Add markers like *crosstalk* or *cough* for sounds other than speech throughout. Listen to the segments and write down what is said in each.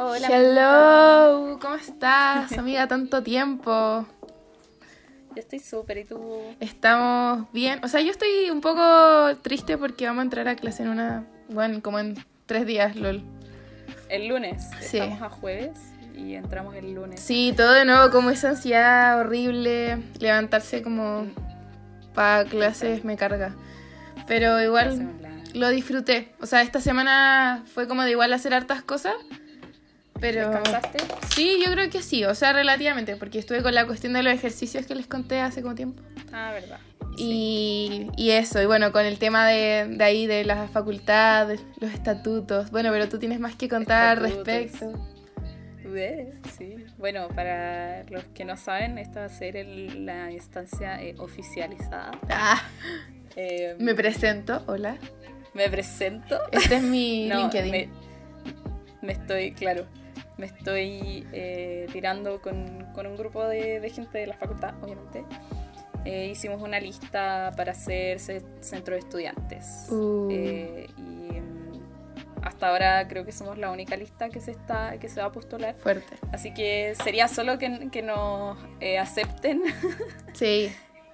Hola. Hello, ¿cómo estás, *laughs* amiga? Tanto tiempo. Yo estoy súper, ¿y tú? Estamos bien. O sea, yo estoy un poco triste porque vamos a entrar a clase en una. Bueno, como en tres días, lol. El lunes. Sí. Estamos a jueves y entramos el lunes. Sí, todo de nuevo, como esa ansiedad horrible. Levantarse como para clases me carga. Pero igual lo disfruté. O sea, esta semana fue como de igual hacer hartas cosas. Pero. ¿Descansaste? Sí, yo creo que sí, o sea, relativamente, porque estuve con la cuestión de los ejercicios que les conté hace como tiempo. Ah, verdad. Y, y eso, y bueno, con el tema de, de ahí, de la facultad, los estatutos. Bueno, pero tú tienes más que contar al respecto. Sí. Bueno, para los que no saben, esta va a ser el- la instancia eh, oficializada. Ah, Eh, me presento, hola. me presento. Este es mi *laughs* No, LinkedIn. Me, me estoy, claro, me estoy eh, tirando con, con un grupo de, de gente de la facultad, obviamente. Eh, hicimos una lista para hacer ce- centro de estudiantes. Uh. Eh, y mm, hasta ahora creo que somos la única lista que se, está, que se va a postular. Fuerte. Así que sería solo que, que nos acepten, *laughs* Sí,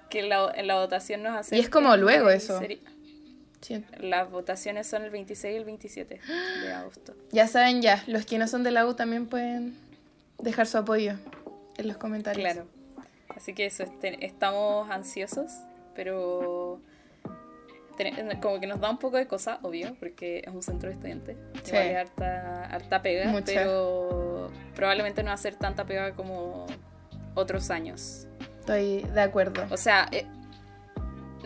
que en la, en la votación nos acepten. Y es como luego eso. seri- sí. Las votaciones son el 26 y el 27 de agosto. Ya saben ya, los que no son de la U también pueden dejar su apoyo en los comentarios. Claro. Así que eso, este- estamos ansiosos, pero ten- como que nos da un poco de cosa, obvio, porque es un centro de estudiantes. Sí. Es harta, harta pega, Mucha. pero probablemente no va a ser tanta pega como otros años. Estoy de acuerdo. O sea, eh,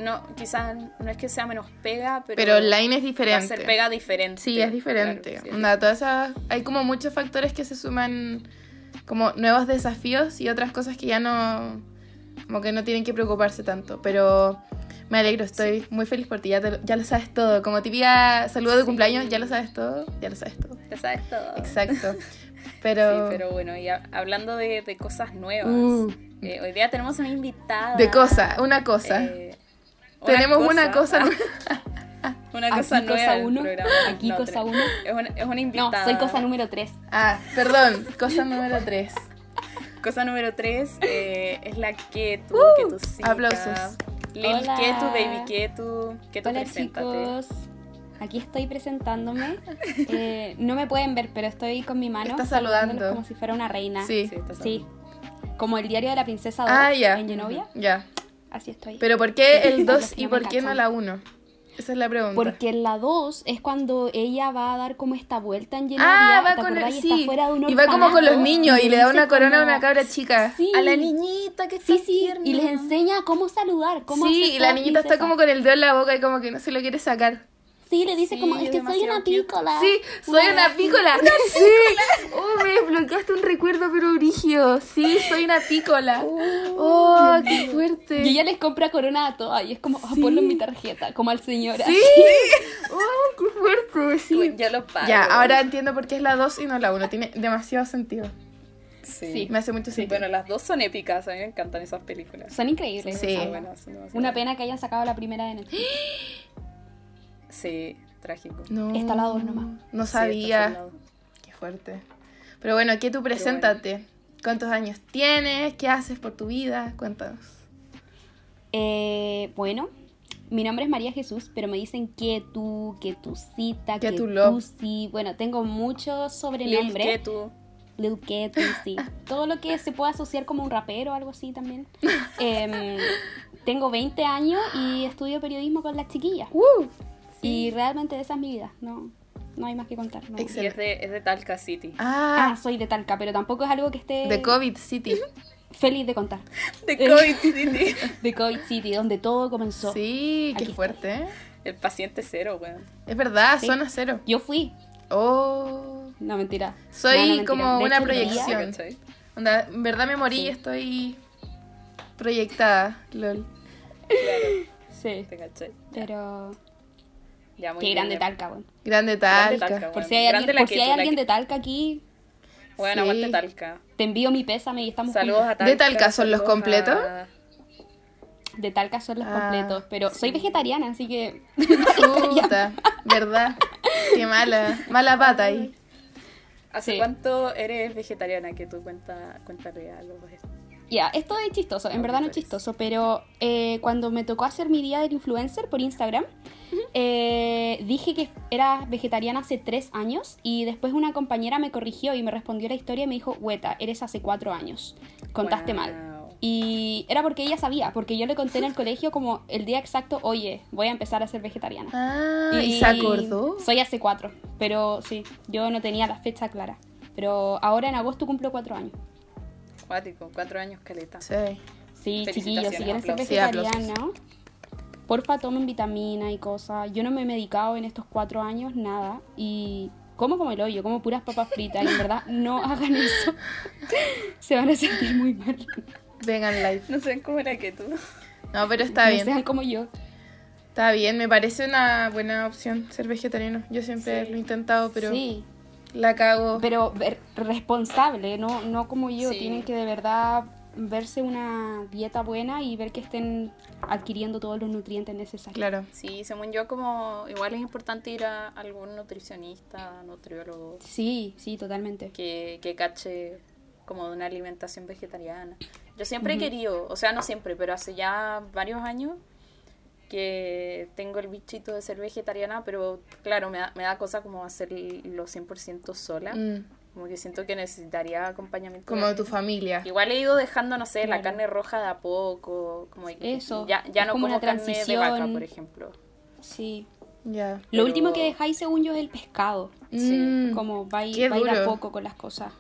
no, quizás no es que sea menos pega, pero, Pero online es va a diferente. ser pega diferente. Sí, es diferente. Claro, sí, es Onda, todas esas- hay como muchos factores que se suman como nuevos desafíos y otras cosas que ya no como que no tienen que preocuparse tanto, pero me alegro, estoy muy feliz por ti, ya, te ya lo sabes todo, como típica saludo de Sí. cumpleaños, ya lo sabes todo, ya lo sabes todo. Ya sabes todo. Exacto. *laughs* Pero, Sí, pero bueno, y ha- hablando de, de cosas nuevas, Uh. eh, hoy día tenemos una invitada. de cosa, una cosa. eh, Tenemos una cosa *laughs* una cosa Aquí nueva cosa en el uno, aquí No, cosa tenemos- uno. Es una, es una No, soy cosa número 3. Ah, perdón, cosa número 3. Cosa número 3 es la Ketu, Uh, Ketucita. aplausos. Lil Hola. Ketu, Baby Ketu. Ketu, Hola preséntate. chicos, aquí estoy presentándome. *laughs* Eh, no me pueden ver, pero estoy con mi mano Está saludando. como si fuera una reina. Sí. Sí, está Sí. Como el diario de la princesa 2 Ah, ya. en Genovia. Ya. Así estoy. Pero ¿por qué *laughs* el Para 2 los que y por qué no la 1? Esa es la pregunta. Porque en la 2 es cuando ella va a dar como esta vuelta en Genovia. Ah, va ¿te con el, Y sí. está fuera de un Y va como con los niños y le da una corona a como- una cabra chica. Sí. A la niñita que está Sí, tierna. y les enseña cómo saludar, cómo Sí, y la niñita está como con el dedo en la boca y como que no se lo quiere sacar. Sí, le dice Sí, como, es que soy una pícola. Sí, soy una pícola. Sí. *laughs* Oh, me desbloqueaste un recuerdo pero brigio. Sí, soy una pícola. Oh, qué fuerte. Y ella les compra corona a todas y es como, ah, Sí. ponlo en mi tarjeta, como al señor. Sí. *laughs* Oh, qué fuerte. Sí. Uy, yo lo pago. Ya, ahora entiendo por qué es la 2 y no la 1. Tiene demasiado sentido. Sí. Sí. Me hace mucho Sí, sentido. bueno, las dos son épicas. A mí me encantan esas películas. Son increíbles. Sí. Son buenas, son Una pena que hayan sacado la primera de *gasps* Netflix. Sí, trágico. No, Está la dos nomás. No sabía. Qué fuerte. Pero bueno, ¿qué tú preséntate? ¿Cuántos años tienes? ¿Qué haces por tu vida? Cuéntanos. Eh, bueno, mi nombre es María Jesús, pero me dicen que tú, que tu cita, Que tú love. sí. Bueno, tengo muchos Lil sobrenombres. Ketu. Lil Ketu, sí. *laughs* Todo lo que se puede asociar como un rapero o algo así también. *laughs* Em, tengo 20 años y estudio periodismo con las chiquillas. ¡Uh! Y realmente esa es mi vida. No, no hay más que contar. no. Y es de, es de Talca City. Ah, Ah, soy de Talca, pero tampoco es algo que esté de COVID City. feliz de contar. *laughs* De COVID *laughs* City. De COVID City, donde todo comenzó. Sí, qué Aquí fuerte, ¿eh? El paciente cero, weón. Es verdad, Sí. zona cero. Yo fui. Oh. No, mentira. Soy No, no, mentira. como De una hecho, proyección. En verdad me morí Sí. y estoy proyectada. LOL. Claro, Sí. te cachai. Pero. Ya, muy Qué bien, grande ya. Talca, bueno. Grande Grande Talca. Por si hay grande alguien, la por si que hay tú, la alguien que- de Talca aquí, Bueno, Sí. aguante Talca. te envío mi pésame y estamos Saludos a. Talca. ¿De Talca son los completos? a- De Talca son los Ah, completos. Pero soy vegetariana, así que. Puta, *laughs* verdad. Qué mala. Mala pata ahí. ¿Hace Sí. cuánto eres vegetariana? Que tú cuenta, cuéntale a los Ya, esto es chistoso, en verdad no es chistoso, pero eh, cuando me tocó hacer mi día del influencer por Instagram, eh, dije que era vegetariana hace tres años y después una compañera me corrigió y me respondió la historia y me dijo, Hueta, eres hace cuatro años, contaste mal. Wow. Y era porque ella sabía, porque yo le conté en el colegio como el día exacto, oye, voy a empezar a ser vegetariana. Ah, ¿y se acordó? Soy hace cuatro, pero sí, yo no tenía la fecha clara. Pero ahora en agosto cumplo cuatro años. Cuático, cuatro años caleta. Sí. Sí, chiquillos, si quieren ser vegetarianos, porfa tomen vitamina y cosas. Yo no me he medicado en estos cuatro años, nada. Y como como el hoyo, como puras papas fritas. Y en verdad, no *laughs* hagan eso. *laughs* Se van a sentir muy mal. Vegan life. No sé cómo era que tú. No, pero está no bien. sean como yo. Está bien, me parece una buena opción ser vegetariano. Yo siempre Sí. lo he intentado, pero Sí, la cago. pero responsable, no, no como yo. Sí. Tienen que de verdad verse una dieta buena y ver que estén adquiriendo todos los nutrientes necesarios. Claro. Sí, según yo, como igual es importante ir a algún nutricionista, nutriólogo, Sí, sí, totalmente. que, que cache como de una alimentación vegetariana. Yo siempre he querido, o sea, no siempre, pero hace ya varios años que tengo el bichito de ser vegetariana, pero claro, me da, me da cosa como hacerlo 100% sola. Mm, Como que siento que necesitaría acompañamiento. como de tu familia. Igual he ido dejando, no sé, la carne roja de a poco, como Eso, ya, ya es no como como una carne de vaca, por ejemplo. Sí. Ya. Lo Pero- último que dejáis, según yo, es el pescado. Sí, Mm, Como va a ir, va a ir a duro. poco con las cosas.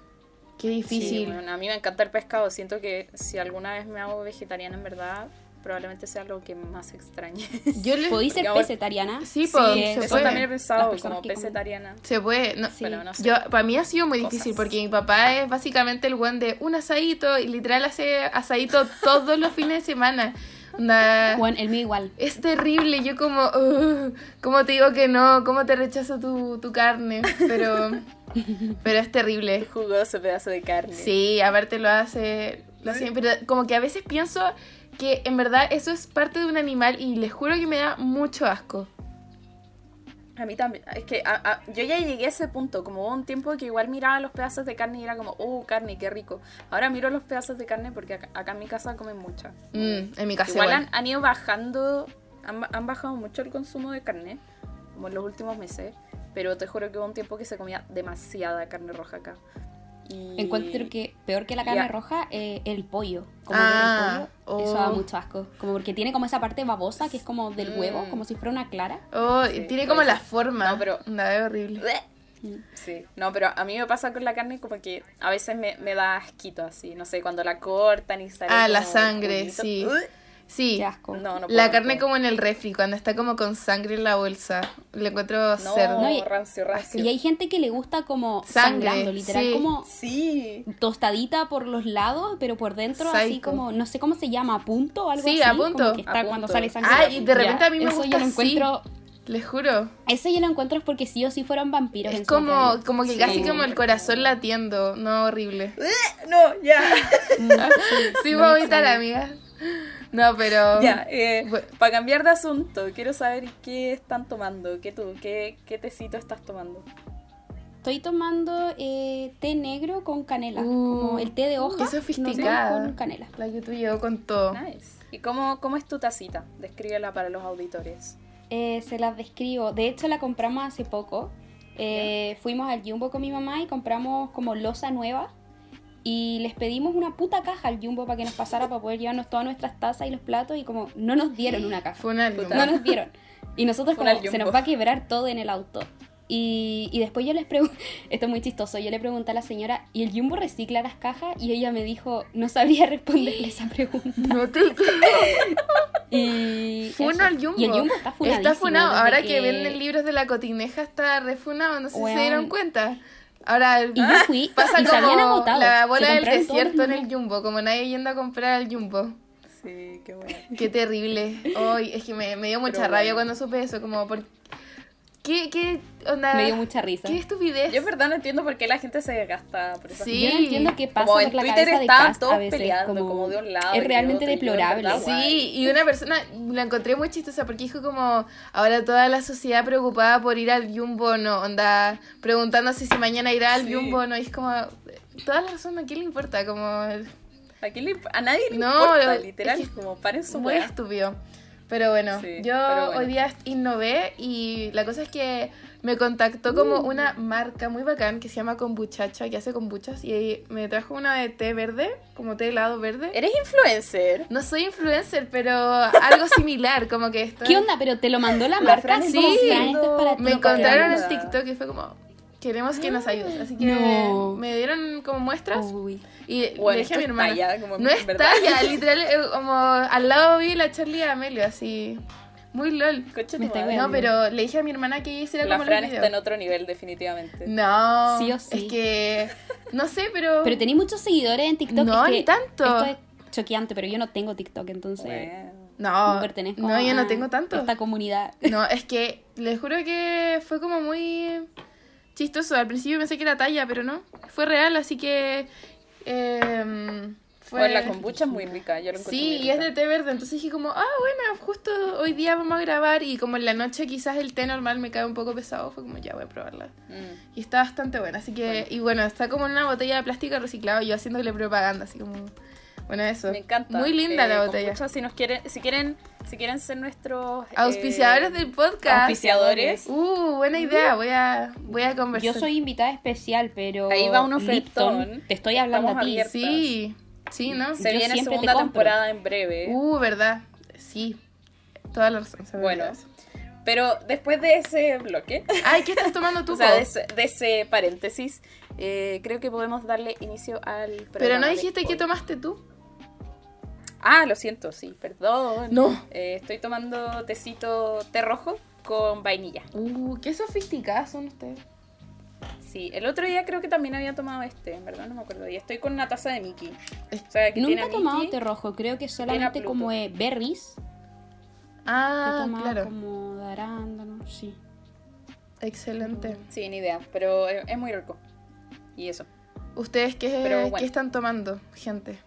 Qué Sí, difícil. bueno, a mí me encanta el pescado. Siento que si alguna vez me hago vegetariana, en verdad, probablemente sea lo que más extrañe. Yo le... ¿Podéis ser Digamos- pescetariana? Sí, Sí, pues, eso puede. también he pensado como vegetariana. Se puede. No, Sí. Pero no sé. Yo, para mí ha sido muy Cosas. difícil porque mi papá es básicamente el buen de un asadito y literal hace asadito todos los fines de semana. Onda, Bueno, el mío igual. es terrible, yo como, "Ugh, ¿cómo te digo que no? ¿Cómo te rechazo tu, tu carne? Pero, pero es terrible. Jugoso pedazo de carne. Sí, aparte lo hace, lo hace pero como que a veces pienso que en verdad eso es parte de un animal y les juro que me da mucho asco. A mí también. Es que a- a- yo ya llegué a ese punto. Como hubo un tiempo que igual miraba los pedazos de carne y era como, oh, carne, qué rico. Ahora miro los pedazos de carne porque acá, acá en mi casa comen mucha. Mm, en mi casa Igual igual. han, han ido bajando, han, han bajado mucho el consumo de carne, como en los últimos meses, pero te juro que hubo un tiempo que se comía demasiada carne roja acá. Y... Encuentro que peor que la carne roja, eh, el pollo. Como Ah, ver el pollo, eso da oh. mucho asco. Como porque tiene como esa parte babosa que es como del Mm. huevo, como si fuera una clara. Oh, Sí, tiene como la forma. No, pero- Onda, es horrible. Sí, no, pero a mí me pasa con la carne como que a veces me, me da asquito así, no sé, cuando la cortan y sale Ah, la como sangre, sí. Sí. Qué asco. No, no La carne no como en el refri, cuando está como con sangre en la bolsa. Le encuentro No, cerdo. No, y- rancio, rancio. Y hay gente que le gusta como Sangre, sangrando, literal, sí. como Sí. tostadita por los lados, pero por dentro así como, no sé cómo se llama, a punto o algo Sí, así. a punto. como que está A cuando punto. sale sangre. Ah, y de repente Ya, a mí me eso gusta yo lo encuentro, Les juro. Eso yo lo encuentro es porque sí o sí fueron vampiros. Es como, como que Sí. casi como el corazón latiendo. No, horrible. *laughs* No, ya. *laughs* Sí, no voy a me evitar, extraña. amiga. No, pero. *laughs* Ya, eh, para cambiar de asunto, quiero saber qué están tomando, qué tú, qué, qué tecito estás tomando. Estoy tomando eh, té negro con canela. Uh, como el té de hoja. qué sofisticada. no con canela. La que tú llegó con todo. Nice. ¿Y cómo, cómo es tu tacita? Descríbela para los auditores. Eh, se las describo. De hecho, la compramos hace poco. Eh, fuimos al Jumbo con mi mamá y compramos como losa nueva. Y les pedimos una puta caja al Jumbo para que nos pasara para poder llevarnos todas nuestras tazas y los platos. Y como no nos dieron una caja. Fue una. No nos dieron. Y nosotros Fue como, se nos va a quebrar todo en el auto. Y, y después yo les pregunté, *laughs* esto es muy chistoso, yo le pregunté a la señora, ¿y el Jumbo recicla las cajas? Y ella me dijo, no sabría *laughs* responderle esa pregunta. *laughs* No te Y Funa al Jumbo. Y el Jumbo está funadísimo. Está funado. Ahora que... venden libros de la cotineja está refunado. No sé si Weón. se dieron cuenta. Ahora el- Y yo fui *laughs* pasa y se habían como agotado. la bola del desierto en el. Jumbo. Como nadie yendo a comprar al Jumbo. Sí, qué bueno. Qué terrible. Ay, es que me, me dio mucha Pero rabia bueno. cuando supe eso. Como por... ¿Qué, qué onda? Me dio mucha risa. ¿Qué estupidez? Yo en verdad no entiendo por qué la gente se gasta por esas Sí. Yo no entiendo qué pasa Como por en la Twitter Cast todos peleando, como de un lado Es realmente otro, deplorable. Sí, y una persona la encontré muy chistosa porque dijo como ahora toda la sociedad preocupada por ir al Jumbo no, onda preguntándose si mañana irá al Sí. Jumbo no, y es como toda la razón a quién le importa, como ¿A, quién le imp- a nadie le No, importa, es literal. que- como paren su muy estúpido. Pero bueno, Sí, yo pero bueno. hoy día innové y la cosa es que me contactó como una marca muy bacán que se llama Kombuchacha, que hace kombuchas y me trajo una de té verde, como té helado verde. ¿Eres influencer? No soy influencer, pero algo *laughs* similar, como que esto ¿Qué onda? ¿Pero te lo mandó la La marca? Sí. esto es para ti, Me encontraron en TikTok y fue como, queremos que nos ayudes. Así que No. me dieron como muestras Uy. y Bueno, le dije a mi hermana. talla, como no es verdad. talla, *laughs* literal, eh, como al lado vi la Charlie Amelio, así, muy lol. No, pero le dije a mi hermana que hiciera La como Fran los está en otro nivel, definitivamente. No, Sí o sí. es que, no sé, pero... Pero tenéis muchos seguidores en TikTok. No, es que ni tanto. Esto es choqueante, pero yo no tengo TikTok, entonces Bueno. no, no pertenezco no, yo no a tengo tanto. esta comunidad. No, es que les juro que fue como muy chistoso. Al principio pensé que era talla, pero no. Fue real, así que. em, fue... Bueno, la kombucha es muy rica, yo lo Sí, y es de té verde. Entonces dije, como, ah, bueno, justo hoy día vamos a grabar. Y como en la noche quizás el té normal me cae un poco pesado, fue como, ya voy a probarla. Mm. Y está bastante buena. Así que. Y bueno, está como en una botella de plástico reciclado. Yo haciéndole propaganda, así como. Bueno, eso. Me encanta. Muy linda Eh, la botella. kombucha, si nos quieren, si quieren, si quieren ser nuestros eh, Auspiciadores del podcast. auspiciadores. Uh, buena idea. Voy a, voy a conversar. Yo soy invitada especial, pero. Ahí va un Lipton, ofertón. Te estoy hablando Estamos a ti. abiertos. Sí, sí, ¿no? Se Yo viene te segunda temporada en breve. Uh, ¿verdad? Sí. Toda la razón. Bueno. Pero después de ese bloque, *laughs* Ay, ¿qué estás tomando tú? *laughs* o sea, de ese, de ese paréntesis, eh, creo que podemos darle inicio al Pero programa no de dijiste qué tomaste tú. Ah, lo siento, sí, perdón. No. Eh, estoy tomando tecito té rojo con vainilla. Uh, qué sofisticadas son ustedes. Sí, el otro día creo que también había tomado este, en verdad no me acuerdo. Y estoy con una taza de Mickey. O sea, que Nunca tiene he tomado Mickey. té rojo, creo que solamente como eh, berries. Ah, he claro. como de arándano, sí. Excelente. Sí, ni idea, pero es, es muy rico. Y eso. ¿Ustedes qué, Pero bueno. qué están tomando, gente?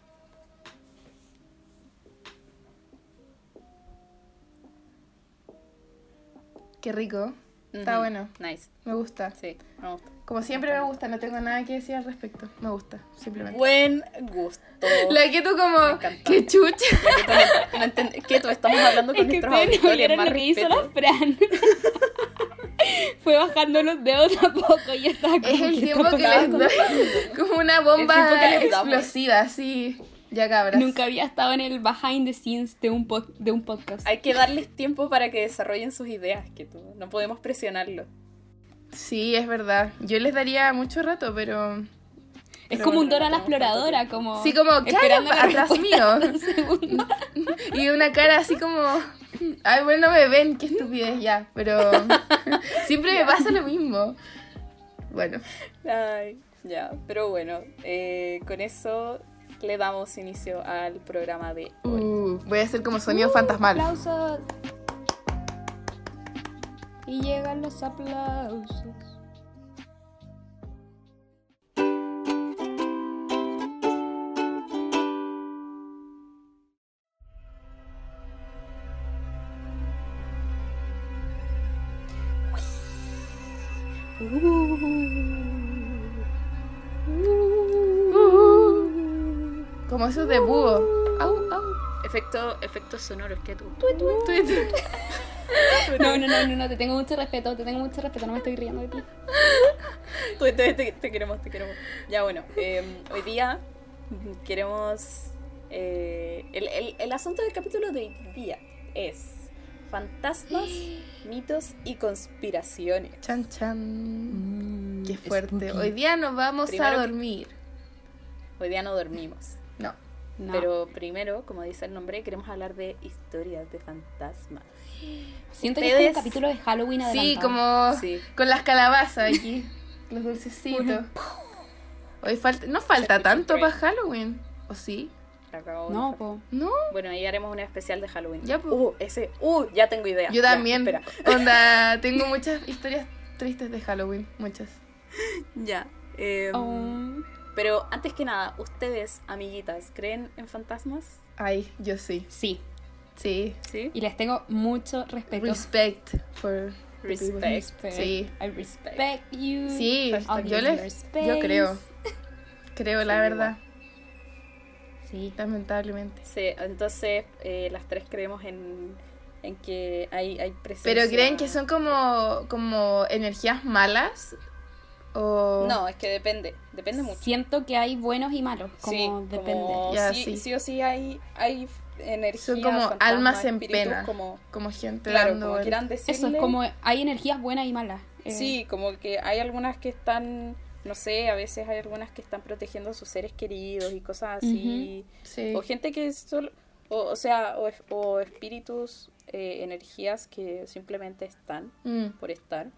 Qué rico. Está Ujú, bueno. Nice. Me gusta. Sí, me gusta. Como siempre me gusta, no tengo nada que decir al respecto. Me gusta, simplemente. Buen gusto. La que tú como, qué chucha. La que tú. ¿Tú estamos hablando con Es que nuestros auditores? Más lo que hizo la Fran. *laughs* Fue bajando los dedos a poco y estaba como Es el ¿qué tiempo está que les doy. Como una bomba que explosiva, así. Ya cabras. Nunca había estado en el behind the scenes de un, de un podcast. Hay que darles tiempo para que desarrollen sus ideas, que tú, no podemos presionarlo. Sí, es verdad. Yo les daría mucho rato, pero. es pero como un Dora la exploradora, como. Sí, como, ¿qué atrás mío? *laughs* *laughs* Y una cara así como. Ay, bueno, no me ven, qué estupidez ya. Pero. *laughs* Siempre me pasa lo mismo. Bueno. Ay, ya, pero bueno, eh, con eso le damos inicio al programa de hoy. Uh, voy a hacer como sonido fantasmal. Aplausos. Y llegan los aplausos. Como esos de búho. Au, au. Efecto, efectos sonoros que tú. *laughs* No, no, no, no, no, te tengo mucho respeto, te tengo mucho respeto, no me estoy riendo de ti. Tú, te, te- te queremos, te queremos. Ya bueno, eh, hoy día mm, queremos... eh, el, el- el asunto del capítulo de hoy día es fantasmas, *gasps* mitos y conspiraciones. Chan, chan. Qué Spooky. fuerte. Hoy día nos vamos Primero a que- dormir. Hoy día no dormimos. No. No. Pero primero, como dice el nombre, queremos hablar de historias de fantasmas. Siento que es un ustedes- capítulo de Halloween Sí, como Sí. con las calabazas aquí. los dulcecitos. Hoy falta, no falta tanto para Halloween. ¿O sí? Acabo de No, po. No, Bueno, ahí haremos un especial de Halloween. Ya, po. Uh, ese. Uh, ya tengo idea. yo Ya, también. espera. Onda, *laughs* tengo muchas historias tristes de Halloween, muchas. Ya. Oh. Pero antes que nada, ustedes, amiguitas, ¿creen en fantasmas? Ay, yo sí. Sí, Sí. Sí. y les tengo mucho respeto. Respect for. Respect. Respect. Sí. I respect you. Sí, yo les- yo creo. Creo, la verdad. Sí. Lamentablemente. Sí, entonces eh, las tres creemos en, en que hay, hay presencia. Pero creen que son como, como energías malas o No, es que depende. Depende mucho. Siento que hay buenos y malos, como sí, depende. como Ya, sí, sí. sí o sí hay, hay energías. son como fantasmas, almas en espíritus, pena, Como, como gente claro, dando como vueltas. quieran decirle. Eso es como hay energías buenas y malas. Eh, Sí, como que hay algunas que están, no sé, a veces hay algunas que están protegiendo a sus seres queridos y cosas así. Sí. O gente que solo, o, o sea, o, es- o espíritus, eh, energías que simplemente están Mm, por estar.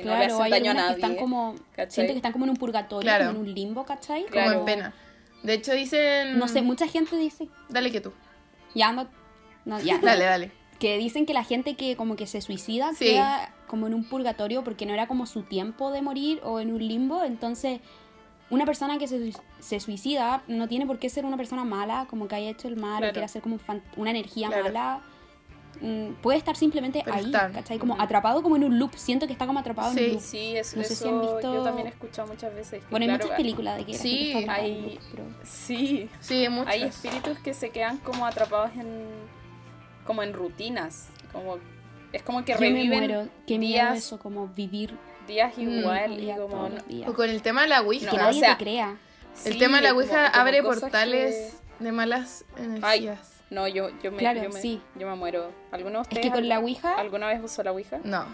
Y no le Claro, hacen hay daño a algunas nadie. que están como siento que están como en un purgatorio, Claro. como en un limbo, ¿cachai? como Claro. en pena. De hecho dicen... No sé, mucha gente dice, Dale que tú. ya no, no, ya, *laughs* Dale, dale. que dicen que la gente que como que se suicida Sí. queda como en un purgatorio porque no era como su tiempo de morir o en un limbo, entonces una persona que se, se suicida no tiene por qué ser una persona mala, como que haya hecho el mal Claro. o quiera ser como un fan- una energía Claro. mala. Mm, puede estar simplemente Pero ahí, está. ¿cachai? Como Ujú. atrapado como en un loop. Siento que está como atrapado en Sí. un loop. Sí, eso, No sé si eso han visto- yo también he escuchado muchas veces. que Bueno, hay claro, muchas películas de que la Sí, gente está atrapada en hay- loop, pero- Sí, Sí, muchas. hay espíritus que se quedan como atrapados en como en rutinas, como es como que Yo me reviven muero, qué miedo días, eso, como vivir días Mm. igual un y como días. O con el tema de la Ouija. que No, nadie o sea, te crea. el Sí, tema de la Ouija como abre portales de malas energías. que- no, yo yo me, Claro, yo me, sí. yo me muero. ¿Alguno de Es ustedes que con la Ouija, alguna vez usó la Ouija? No.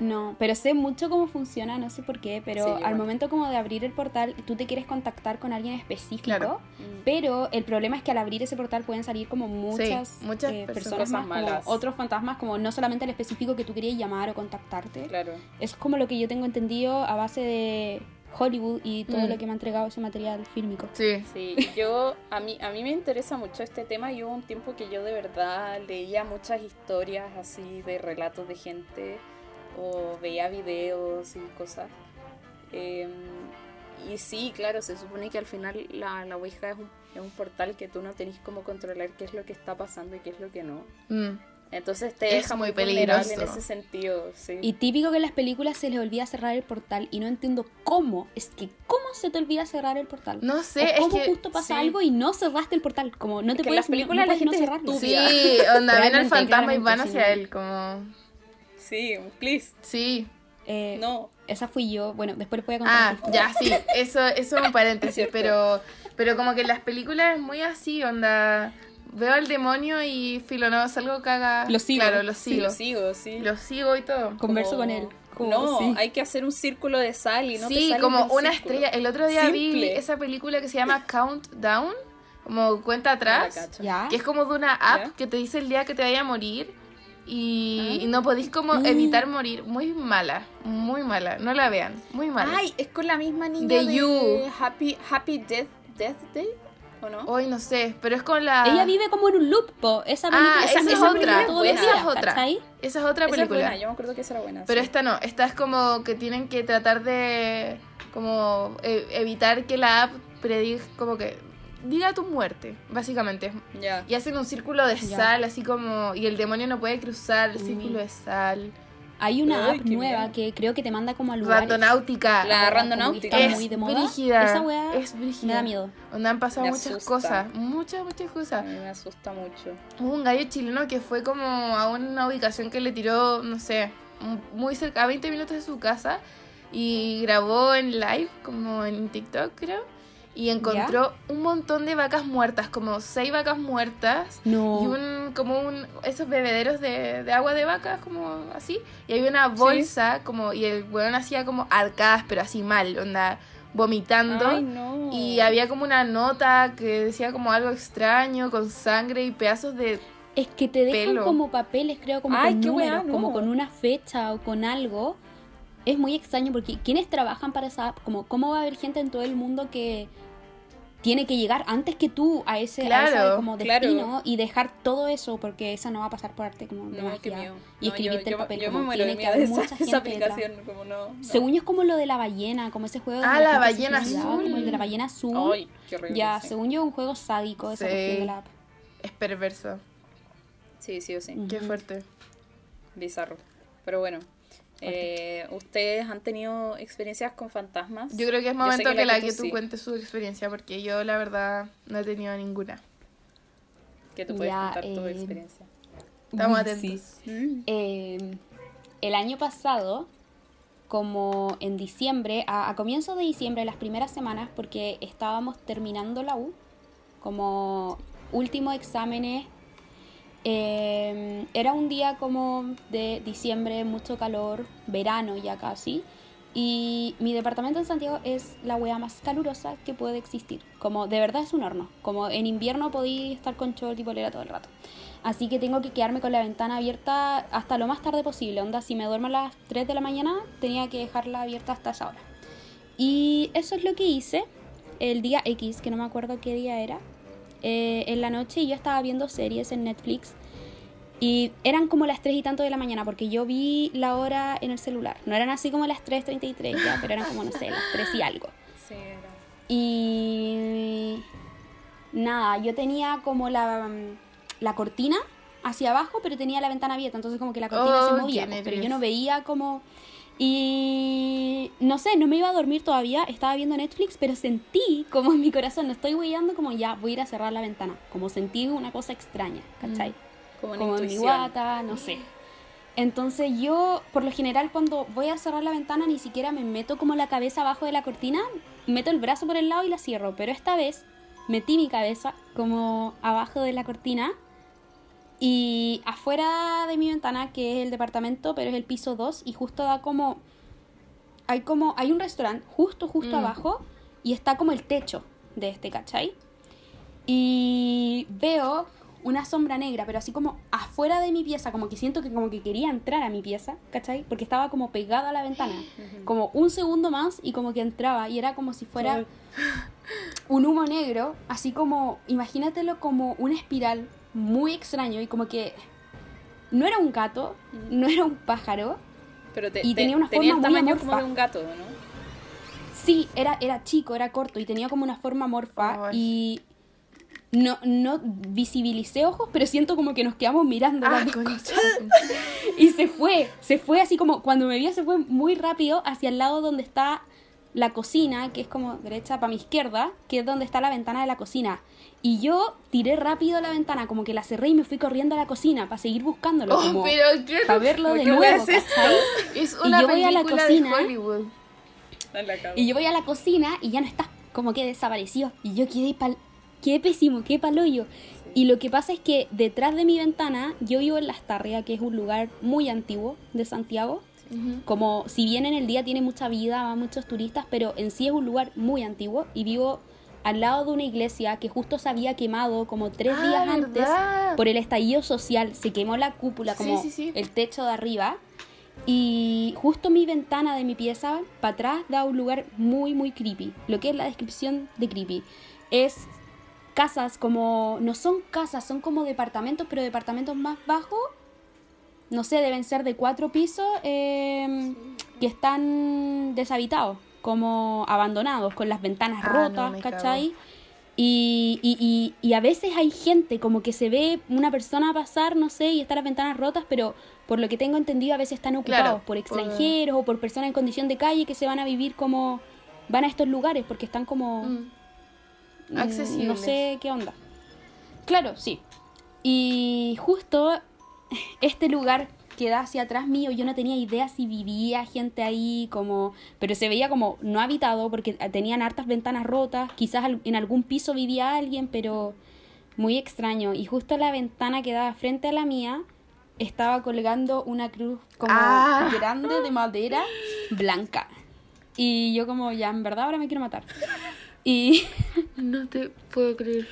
no, pero sé mucho cómo funciona, no sé por qué, pero Sí, al momento como de abrir el portal, tú te quieres contactar con alguien específico, Claro. Mm. pero el problema es que al abrir ese portal pueden salir como muchas, muchas eh, personas. más, malas. como otros fantasmas, como no solamente el específico que tú querías llamar o contactarte. Claro. Eso es como lo que yo tengo entendido a base de Hollywood y todo Mm. lo que me ha entregado ese material fílmico. Sí. Sí, yo a mí a mí me interesa mucho este tema y hubo un tiempo que yo de verdad leía muchas historias así de relatos de gente o veía videos y cosas. Eh, y sí, claro, se supone que al final la, la Ouija es un, es un portal que tú no tenés como controlar qué es lo que está pasando y qué es lo que no. Mm. Entonces te Es deja muy vulnerable en peligroso. ese sentido. Sí. Y típico que en las películas se les olvida cerrar el portal y no entiendo cómo. Es que cómo se te olvida cerrar el portal. No o sé, es cómo que. justo pasa sí. algo y no cerraste el portal. Como no Es te en puedes las películas no, la puedes no gente es cerrarlo. estúpida. Sí, onda, ven al fantasma y van hacia sí. él, como. Sí, please. Sí. Eh, No. Esa fui yo. Bueno, después les voy a contar. Ah, ya, sí, eso, eso es un *laughs* paréntesis, pero, pero como que en las películas es muy así, onda, veo al demonio y filo, no, salgo caga. Lo sigo. Claro, lo Sí, sigo. lo sigo, sí. Lo sigo y todo. Converso Como- con él. Como- no, sí. hay que hacer un círculo de sal y no te sí, como una círculo. estrella. El otro día vi esa película que se llama *laughs* Countdown, como cuenta atrás, que es como de una app Ya. que te dice el día que te vaya a morir. Y, Ah. y no podéis como Mm. evitar morir. Muy mala, muy mala. No la vean, muy mala. Ay, es con la misma niña The de You. Happy, Happy Death, Death Day, ¿o no? Hoy no sé, pero es con la... Ella vive como en un loop, po. Esa Ah, película, esa es película otra. Esa es otra. ¿cachai? Esa es otra Esa es película. buena, yo me acuerdo que esa era buena. Pero sí. esta no, esta es como que tienen que tratar de como e- evitar que la app prediga como que diga tu muerte, básicamente. Ya. Y hacen un círculo de sal, así como y el demonio no puede cruzar el círculo de sal. Hay una Ay, app nueva que creo que te manda como a lugares. Randonáutica. La randonáutica. es muy de moda. brígida. Esa weá es brígida. Me da miedo. Donde han pasado Me muchas asusta. cosas, muchas, muchas cosas. me asusta mucho. Hubo un gallo chileno que fue como a una ubicación que le tiró, no sé, muy cerca, a 20 minutos de su casa y grabó en live, como en TikTok creo, y encontró un montón de vacas muertas, como seis vacas muertas No. y un, como un, esos bebederos de, de agua de vacas, como así, y había una bolsa, como, y el weón hacía como arcadas, pero así mal, onda, vomitando. Ay, no. Y había como una nota que decía como algo extraño, con sangre y pedazos de... Es que te dejan pelo. como papeles, creo, como Ay, con números, no. como con una fecha o con algo. Es muy extraño porque ¿quiénes trabajan para esa app? Como, ¿Cómo va a haber gente en todo el mundo que tiene que llegar antes que tú a ese, a ese como claro. destino y dejar todo eso porque esa no va a pasar por arte como de No, magia miedo. y No, escribirte yo, el papel yo como tiene que haber esa, mucha gente aplicación, como no. no. Según yo es como lo de la ballena, como ese juego de Ah, la ballena azul. como el de la ballena azul. Ay, qué horrible. ya, sí. según yo un juego sádico esa Sí. cuestión de la app. Es perverso. Sí, sí o sí. Qué fuerte. Bizarro. Pero bueno. Eh, ¿Ustedes han tenido experiencias con fantasmas? Yo creo que es momento que, la que tú sí, cuentes su experiencia, porque yo la verdad no he tenido ninguna. Que tú puedes Ya, contar tu eh, experiencia. Estamos atentos. sí. Eh, el año pasado, como en diciembre, a, a comienzos de diciembre, las primeras semanas, porque estábamos terminando la U, como últimos exámenes, eh, era un día como de diciembre, mucho calor, verano ya casi. Y mi departamento en Santiago es la wea más calurosa que puede existir. Como de verdad es un horno. Como en invierno podí estar con short y polera todo el rato. Así que tengo que quedarme con la ventana abierta hasta lo más tarde posible. Onda, si me duermo a las 3 de la mañana, tenía que dejarla abierta hasta esa hora. Y eso es lo que hice el día X, que no me acuerdo qué día era. Eh, en la noche y yo estaba viendo series en Netflix. Y eran como las 3 y tanto de la mañana, porque yo vi la hora en el celular. No eran así como las 3.33 ya, pero eran como, no sé, las 3 y algo. Sí, era. Y nada, yo tenía como la, la cortina hacia abajo, pero tenía la ventana abierta, entonces como que la cortina Oh, se movía, qué pues, pero yo no veía como... Y no sé, no me iba a dormir todavía, estaba viendo Netflix, pero sentí como en mi corazón, no estoy huellando como ya voy a ir a cerrar la ventana, como sentí una cosa extraña, ¿cachai? Como una como en mi guata, no sé. Entonces yo, por lo general, cuando voy a cerrar la ventana, ni siquiera me meto como la cabeza abajo de la cortina, meto el brazo por el lado y la cierro. Pero esta vez metí mi cabeza como abajo de la cortina y afuera de mi ventana, que es el departamento, pero es el piso 2 y justo da como... Hay como... Hay un restaurante justo, justo Mm. abajo y está como el techo de este, ¿cachai? Y veo una sombra negra, pero así como afuera de mi pieza, como que siento que como que quería entrar a mi pieza, ¿cachai? Porque estaba como pegada a la ventana. Como un segundo más y como que entraba y era como si fuera un humo negro, así como, imagínatelo como una espiral muy extraño y como que no era un gato, no era un pájaro, Pero te, Y te- tenía una forma el muy tamaño como de un gato, ¿no? Sí, era, era chico, era corto y tenía como una forma morfa y no, no visibilicé ojos, pero siento como que nos quedamos mirando. Ah, las. *laughs* Y se fue, se fue así como, cuando me vio se fue muy rápido hacia el lado donde está la cocina, que es como derecha para mi izquierda, que es donde está la ventana de la cocina. Y yo tiré rápido la ventana, como que la cerré y me fui corriendo a la cocina para seguir buscándolo, Oh, como pero ¿qué, para verlo de ¿qué nuevo. es. *laughs* Es Y una yo voy a la cocina. la. Y yo voy a la cocina y ya no está, como que desapareció. Y yo quedé pal, quedé pésimo, quedé paloyo. Y lo que pasa es que detrás de mi ventana, yo vivo en Las Tarrias, que es un lugar muy antiguo de Santiago. Como si bien en el día tiene mucha vida, van muchos turistas, pero en sí es un lugar muy antiguo. Y vivo al lado de una iglesia que justo se había quemado como tres Ah, días antes ¿verdad? por el estallido social. Se quemó la cúpula, Sí, como sí, sí. el techo de arriba. Y justo mi ventana de mi pieza, para atrás, da un lugar muy, muy creepy. Lo que es la descripción de creepy. Es casas como... No son casas, son como departamentos, pero departamentos más bajos. No sé, deben ser de cuatro pisos eh, que están deshabitados, como abandonados, con las ventanas Ah, no, rotas, me ¿cachai? Y, y, y, y a veces hay gente, como que se ve una persona pasar, no sé, y están las ventanas rotas, pero por lo que tengo entendido a veces están ocupados Claro, por por- extranjeros o por personas en condición de calle que se van a vivir como... Van a estos lugares porque están como... Mm. mm, No Accesibles. sé qué onda. Claro, sí. Y justo este lugar que da hacia atrás mío, yo no tenía idea si vivía gente ahí, como, pero se veía como no habitado porque tenían hartas ventanas rotas, quizás al- en algún piso vivía alguien, pero muy extraño. Y justo la ventana que daba frente a la mía estaba colgando una cruz como Ah. grande de madera blanca. Y yo como, ya, en verdad ahora me quiero matar. Y No te puedo creer.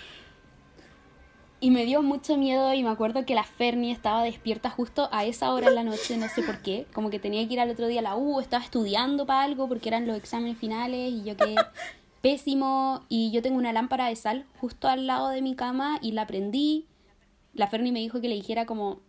Y me dio mucho miedo y me acuerdo que la Fernie estaba despierta justo a esa hora en la noche, no sé por qué. Como que tenía que ir al otro día a la U, estaba estudiando para algo porque eran los exámenes finales y yo quedé *laughs* pésimo. Y yo tengo una lámpara de sal justo al lado de mi cama y la prendí. La Ferni me dijo que le dijera como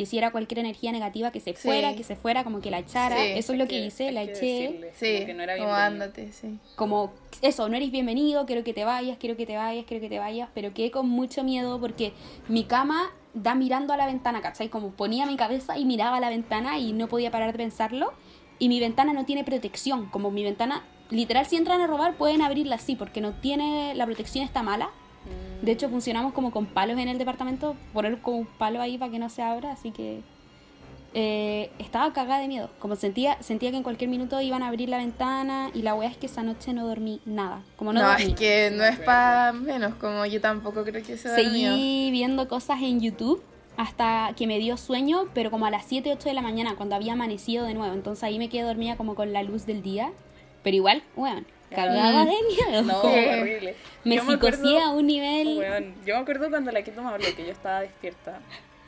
que si era cualquier energía negativa que se Sí. fuera, que se fuera, como que la echara. Sí, eso es lo que hice, hay la que eché. decirle, Sí, como que no era como ándate, sí. como eso, no eres bienvenido, quiero que te vayas, quiero que te vayas, quiero que te vayas, pero quedé con mucho miedo porque mi cama da mirando a la ventana, ¿cachai? Como ponía mi cabeza y miraba a la ventana y no podía parar de pensarlo. Y mi ventana no tiene protección, como mi ventana, literal, si entran a robar pueden abrirla así porque no tiene, la protección está mala. Mm, De hecho, funcionamos como con palos en el departamento, poner como un palo ahí para que no se abra, así que eh, estaba cagada de miedo. Como sentía, sentía que en cualquier minuto iban a abrir la ventana y la wea es que esa noche no dormí nada. Como no, No, dormí. es que no es para menos, como yo tampoco creo que dormido. Seguí viendo cosas en YouTube hasta que me dio sueño, pero como a las 7, 8 de la mañana, cuando había amanecido de nuevo. Entonces ahí me quedé dormida como con la luz del día. Pero igual, weón, cargada Mm. de miedo. No, Como horrible. me Yo me acuerdo- a un nivel... Yo me acuerdo cuando la Quito me habló que yo estaba despierta.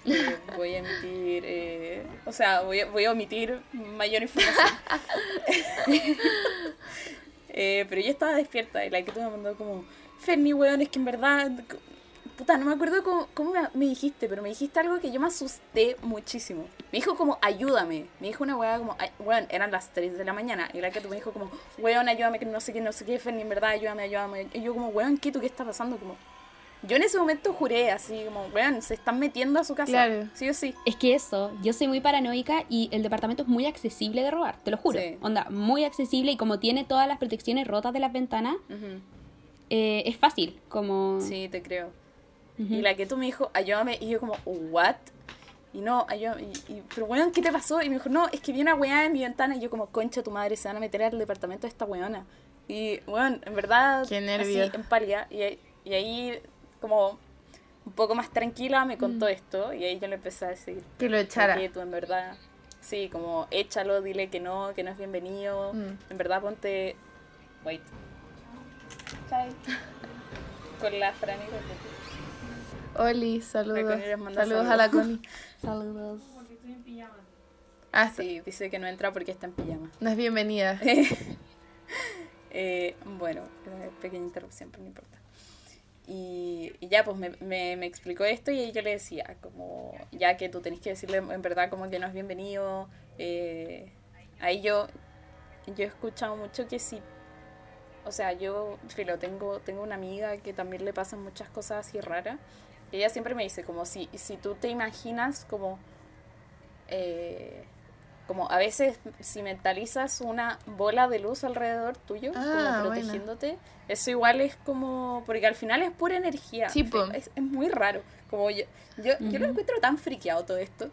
Eh, voy a emitir, eh, o sea, voy a, voy a omitir mayor información. *laughs* Eh, pero yo estaba despierta y la Quito me mandó como, Ferni, weón, es que en verdad, puta, no me acuerdo cómo, cómo me, me dijiste, pero me dijiste algo que yo me asusté muchísimo. Me dijo como, ayúdame. Me dijo una weá como, "Ay, weón, eran las 3 de la mañana. Y la Quito me dijo como, weón, ayúdame, que no sé qué, no sé qué, Ferni, en verdad, ayúdame, ayúdame. Y yo como, weón, ¿qué tú qué está pasando? Como, yo en ese momento juré así, como, weón, se están metiendo a su casa. Claro. Sí o sí. Es que eso, yo soy muy paranoica y el departamento es muy accesible de robar, te lo juro. Sí. Onda, muy accesible y como tiene todas las protecciones rotas de las ventanas, Ujú. eh, es fácil, como... Sí, te creo. Ujú. Y la que tú me dijo, ayúdame, y yo como, ¿what? Y no, ayúdame, y, y- pero weón, ¿qué te pasó? Y me dijo, no, es que vi una weá en mi ventana, y yo como, concha tu madre, se van a meter al departamento de esta weona. Y, weón, en verdad, Qué nervios. así, en palia, y, ahí- y ahí, como, un poco más tranquila, me contó esto, y ahí yo le empecé a decir, Que lo echara. que tú en verdad, sí, como, échalo, dile que no, que no es bienvenido, Mm. en verdad ponte, wait. Con la Fran y con Tati. Oli, saludos. Saludos a la saludos. Connie. *laughs* Saludos. Ah, sí. Dice que no entra porque está en pijama. No es bienvenida. *laughs* Eh, bueno, eh, pequeña interrupción, pero no importa. Y, y ya, pues me, me, me explicó esto y ahí yo le decía, como, ya que tú tenés que decirle en verdad como que no es bienvenido. eh, ahí yo, yo he escuchado mucho que sí. O sea, yo, filo, tengo, tengo una amiga que también le pasan muchas cosas así raras. Y ella siempre me dice, como si, si tú te imaginas como... eh, como a veces si mentalizas una bola de luz alrededor tuyo, Ah, como buena. protegiéndote, eso igual es como, porque al final es pura energía. Sí, es, es muy raro. Como yo, yo, yo lo encuentro tan friqueado todo esto,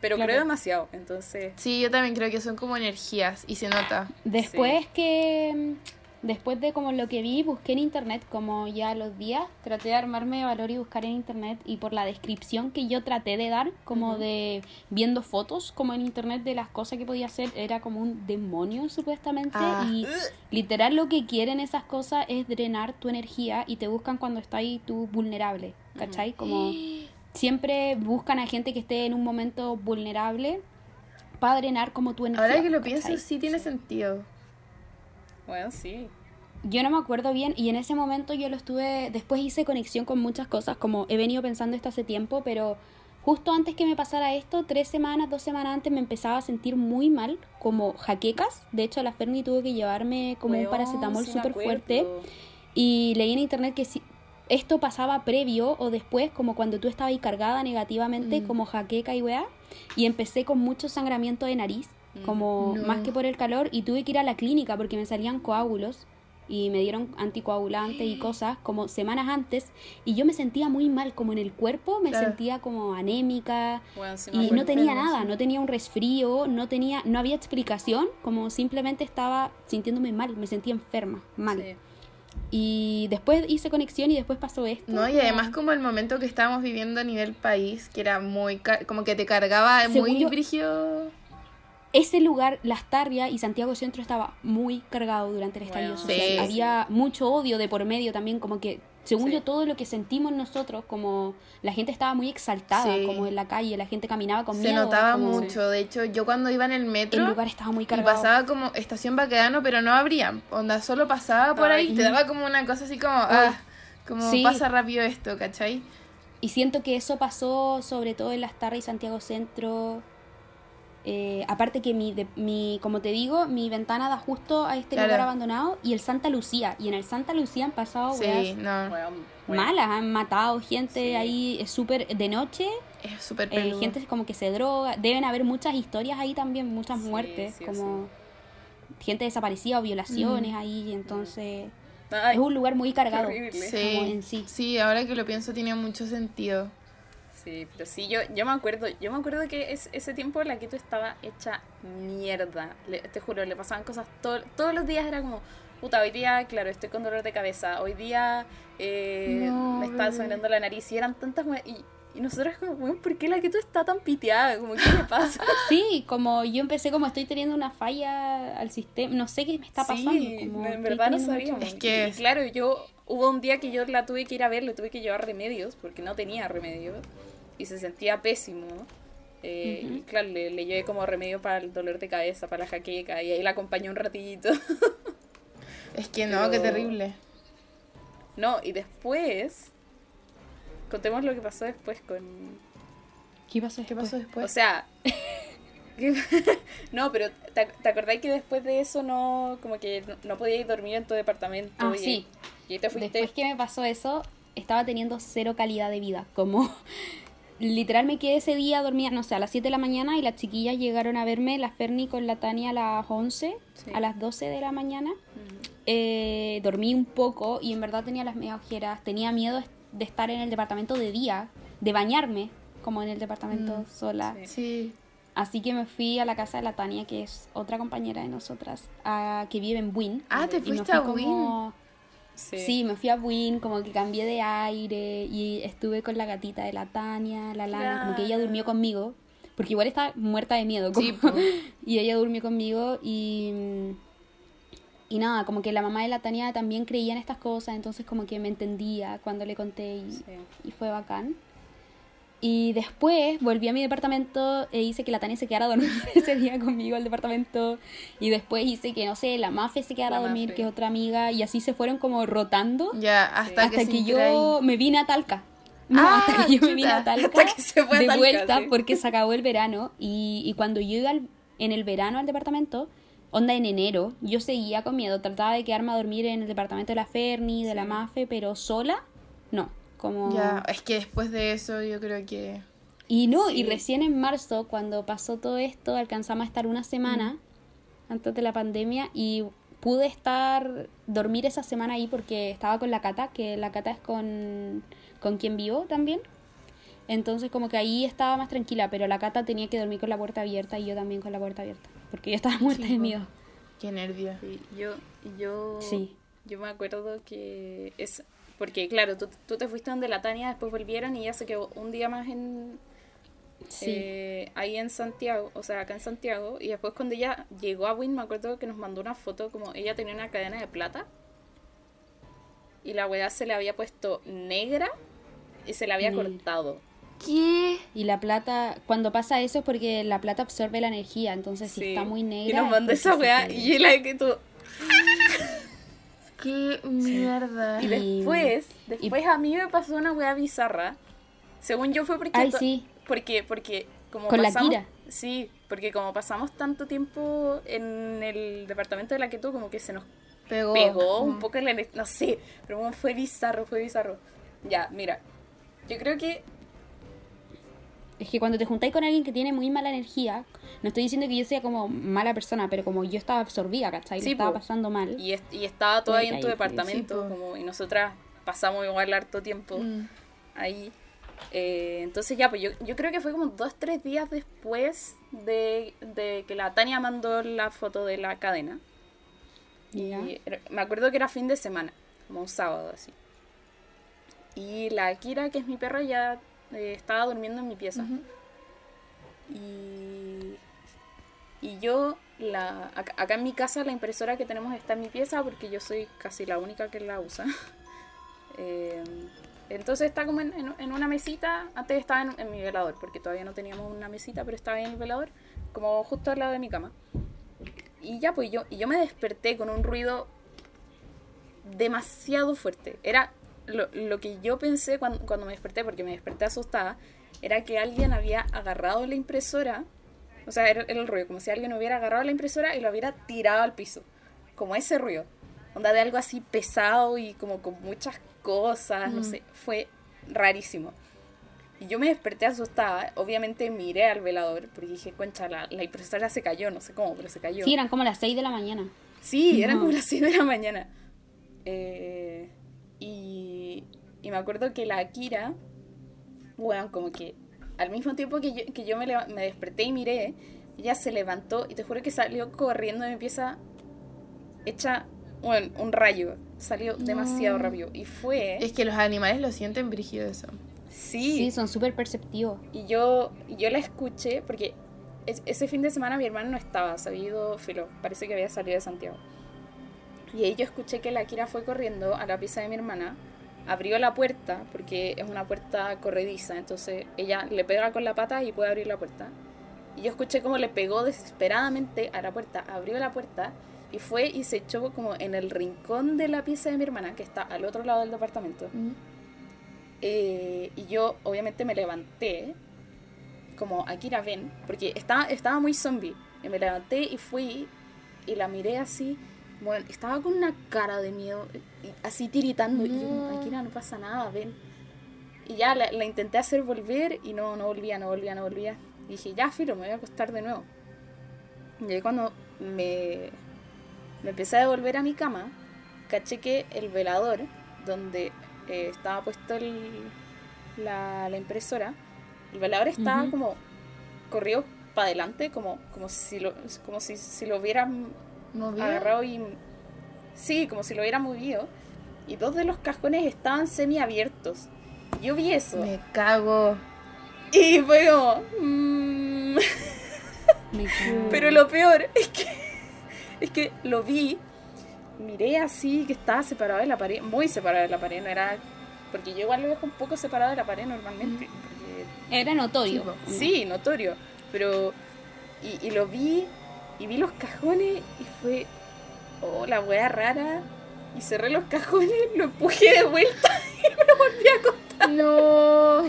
pero Claro. creo demasiado. Entonces, Sí, yo también creo que son como energías y se nota. Después que, después de como lo que vi, busqué en internet como ya los días, traté de armarme de valor y buscar en internet y por la descripción que yo traté de dar, como de viendo fotos como en internet de las cosas que podía hacer, era como un demonio supuestamente Ah. y literal lo que quieren esas cosas es drenar tu energía y te buscan cuando estás ahí tú vulnerable, ¿cachai? Como *gasps* siempre buscan a gente que esté en un momento vulnerable para drenar como tu energía. Ahora que lo ¿cachai? pienso, sí tiene sentido. Bueno, sí. Yo no me acuerdo bien y en ese momento yo lo estuve, después hice conexión con muchas cosas, como he venido pensando esto hace tiempo, pero justo antes que me pasara esto, tres semanas, dos semanas antes me empezaba a sentir muy mal, como jaquecas. De hecho, la Ferni tuvo que llevarme como un paracetamol sí súper fuerte. Y leí en internet que si esto pasaba previo o después, como cuando tú estabas ahí cargada negativamente, Mm. como jaqueca y weá. Y empecé con mucho sangramiento de nariz. Como No. más que por el calor. Y tuve que ir a la clínica porque me salían coágulos. Y me dieron anticoagulantes y cosas como semanas antes. Y yo me sentía muy mal, como en el cuerpo, me Claro. sentía como anémica. Bueno, Y no tenía nada, sí. no tenía un resfrío, no tenía, no había explicación, como simplemente estaba sintiéndome mal, me sentía enferma, mal. Sí. Y después hice conexión y después pasó esto. No, y además como el momento que estábamos viviendo a nivel país, que era muy, car- como que te cargaba Según muy yo- brígido. Ese lugar, Las Tarrias y Santiago Centro estaba muy cargado durante el estallido Bueno, social. sí. Había mucho odio de por medio también, como que según Sí. yo, todo lo que sentimos nosotros, como la gente estaba muy exaltada, Sí. como en la calle, la gente caminaba con Se miedo. notaba como mucho. De hecho, yo cuando iba en el metro El lugar estaba muy y cargado. pasaba como estación Baquedano, pero no abría. Onda, solo pasaba por Ay. ahí y te daba como una cosa así como, ah, como Sí. pasa rápido esto, ¿cachai? Y siento que eso pasó sobre todo en Las Tarras y Santiago Centro. Eh, aparte que mi, de- mi, como te digo, mi ventana da justo a este Claro. lugar abandonado y el Santa Lucía. Y en el Santa Lucía han pasado Sí, weas no. Malas, han matado gente Sí. ahí, es súper de noche. Es súper eh, gente como que se droga. Deben haber muchas historias ahí también, muchas Sí, muertes, sí, como gente desaparecida o violaciones Mm. ahí. Entonces, Ay, es un lugar muy cargado. horrible. como Sí, en sí. sí, ahora que lo pienso tiene mucho sentido. Sí, pero sí, yo, yo me acuerdo, yo me acuerdo que es, ese tiempo la Quito estaba hecha mierda. Le- te juro, le pasaban cosas todo- todos los días era como, puta, hoy día, claro, estoy con dolor de cabeza, hoy día eh, No, me está sangrando la nariz y eran tantas y, y nosotros como, weón, ¿por qué la Quito está tan piteada? Como, ¿qué le *laughs* pasa? Sí, como yo empecé como estoy teniendo una falla al sistema, no sé qué me está pasando. Sí, como en verdad no sabíamos. Es que- Y, claro, yo hubo un día que yo la tuve que ir a ver, le tuve que llevar remedios porque no tenía remedios y se sentía pésimo. Eh. Y claro, le, le llevé como remedio para el dolor de cabeza, para la jaqueca y ahí la acompañé un ratito. *laughs* Es que no, qué terrible. no, y después, contemos lo que pasó después con... ¿Qué pasó? ¿Qué pasó después? O sea... *laughs* *laughs* no, pero ¿te, te acordáis que después de eso no, como que no, no podíais dormir en tu departamento? Ah, y, sí. Y ahí te fuiste... Después que me pasó eso, estaba teniendo cero calidad de vida. Como literal me quedé ese día dormida, no sé, a las 7 de la mañana y las chiquillas llegaron a verme, la Ferni con la Tania a las 11, Sí. a las 12 de la mañana. Eh, dormí un poco y en verdad tenía las media ojeras, tenía miedo de estar en el departamento de día, de bañarme como en el departamento Mm, sola. sí. Sí. Así que me fui a la casa de la Tania, que es otra compañera de nosotras, a, que vive en Buin. Ah, te Y me fuiste fui a como- Sí. Sí. me fui a Buin, como que cambié de aire y estuve con la gatita de la Tania, la Lana, como que ella durmió conmigo, porque igual estaba muerta de miedo. como- Sí, po. *laughs* y ella durmió conmigo y... Y nada, como que la mamá de la Tania también creía en estas cosas, entonces como que me entendía cuando le conté y, Sí. y fue bacán. Y después volví a mi departamento e hice que la Tania se quedara a dormir *laughs* ese día conmigo al departamento. Y después hice que, no sé, la Mafe se quedara La a dormir, Mafe. que es otra amiga. Y así se fueron como rotando Ya, hasta, que, yo me vine a Talca. No, Ah, hasta que yo me vine a Talca Hasta que se fue de Talca, vuelta sí. porque se *laughs* acabó el verano. Y, y cuando yo iba al- en el verano al departamento, onda en enero, yo seguía con miedo. Trataba de quedarme a dormir en el departamento de la Ferni, de la. Mafe, pero sola, no. Como... Ya, es que después de eso yo creo que... Y no, Sí. y recién en marzo, cuando pasó todo esto, alcanzamos a estar una semana antes de la pandemia y pude estar, dormir esa semana ahí porque estaba con la Cata, que la Cata es con, con quien vivo también. Entonces como que ahí estaba más tranquila, pero la Cata tenía que dormir con la puerta abierta y yo también con la puerta abierta, porque yo estaba muerta Sí, de miedo. Qué nervio. Sí, yo, yo, Sí. yo me acuerdo que es porque claro, tú, tú te fuiste donde la Tania, después volvieron y ella se quedó un día más en Sí. eh, ahí en Santiago, o sea, acá en Santiago, y después cuando ella llegó a Win, me acuerdo que nos mandó una foto como ella tenía una cadena de plata y la weá se le había puesto negra y se la había cortado. ¿Qué? Y la plata, cuando pasa eso es porque la plata absorbe la energía, entonces si Sí. está muy negra... Y nos mandó esa weá y la que tú ¿Qué mierda? Y después, después a mí me pasó una weá bizarra. Según yo fue porque... Ay, sí. Porque, porque como Con la pasamos... Kira. Sí, porque como pasamos tanto tiempo en el departamento de la que tú, como que se nos Pegó. pegó un Mm. poco en la... No sé, pero fue bizarro, fue bizarro. Ya, mira. Yo creo que... Es que cuando te juntáis con alguien que tiene muy mala energía, no estoy diciendo que yo sea como mala persona, pero como yo estaba absorbida, ¿cachai? Sí, estaba po. pasando mal. Y, est- y estaba todo ahí en tu departamento, sí, como, y nosotras pasamos igual harto tiempo Mm. ahí. Eh, entonces ya, pues yo, yo creo que fue como dos, tres días después de, de que la Tania mandó la foto de la cadena. Ya. Y era- me acuerdo que era fin de semana, como un sábado así. Y la Kira, que es mi perra, ya eh, estaba durmiendo en mi pieza. Y, y yo, la, acá, acá en mi casa, la impresora que tenemos está en mi pieza porque yo soy casi la única que la usa. *laughs* Eh, entonces está como en, en- en una mesita, antes estaba en, en mi velador, porque todavía no teníamos una mesita, pero estaba en el velador, como justo al lado de mi cama. Y ya, pues yo, y yo me desperté con un ruido demasiado fuerte. Era lo, lo que yo pensé cuando, cuando me desperté, porque me desperté asustada, era que alguien había agarrado la impresora, o sea, era, era el ruido, como si alguien hubiera agarrado la impresora y lo hubiera tirado al piso, como ese ruido. Onda de algo así pesado y como con muchas cosas, no sé, fue rarísimo. Y yo me desperté asustada, obviamente miré al velador, porque dije, concha, la, la impresora se cayó, no sé cómo, pero se cayó. Sí, eran como las 6 de la mañana. Sí, eran No. como las 6 de la mañana. Eh, y, y me acuerdo que la Akira, bueno, como que al mismo tiempo que yo, que yo me, me desperté y miré, ella se levantó y te juro que salió corriendo de mi pieza hecha bueno, un rayo. Salió demasiado No. rápido. Y fue... Es que los animales lo sienten brígido eso. Sí, sí, son súper perceptivos. Y yo, yo la escuché porque es- ese fin de semana mi hermano no estaba, se había ido, filo, parece que había salido de Santiago. Y ahí yo escuché que la Kira fue corriendo a la pieza de mi hermana, abrió la puerta, porque es una puerta corrediza, entonces ella le pega con la pata y puede abrir la puerta. Y yo escuché como le pegó desesperadamente a la puerta, abrió la puerta y fue y se echó como en el rincón de la pieza de mi hermana, que está al otro lado del departamento. Eh, y yo obviamente me levanté, como Akira ven, porque estaba, estaba muy zombie. Y me levanté y fui y la miré así. Bueno, estaba con una cara de miedo, así tiritando. Y yo, No. Akira, no pasa nada, ven. Y ya la, la intenté hacer volver y no, no volvía, no volvía, no volvía. Y dije, ya, filo, me voy a acostar de nuevo. Y ahí cuando me, me empecé a devolver a mi cama, caché que el velador, donde eh, estaba puesto el, la, la impresora, el velador estaba como corrido para adelante, como, como si lo, como si, si lo hubieran ¿Movido? agarrado y sí, como si lo hubiera movido. Y dos de los cajones estaban semiabiertos. Yo vi eso. Me cago. Y fue como. mm. *laughs* Pero lo peor es que. Es que lo vi. Miré así que estaba separado de la pared. Muy separado de la pared. No era. Porque yo igual lo dejo un poco separado de la pared normalmente. porque Era notorio. Sí, notorio. Pero. Y, y lo vi. Y vi los cajones. Y fue. Oh, la wea rara. Y cerré los cajones. *laughs* Lo empujé de vuelta. *laughs* Y me lo volví a acostar. No.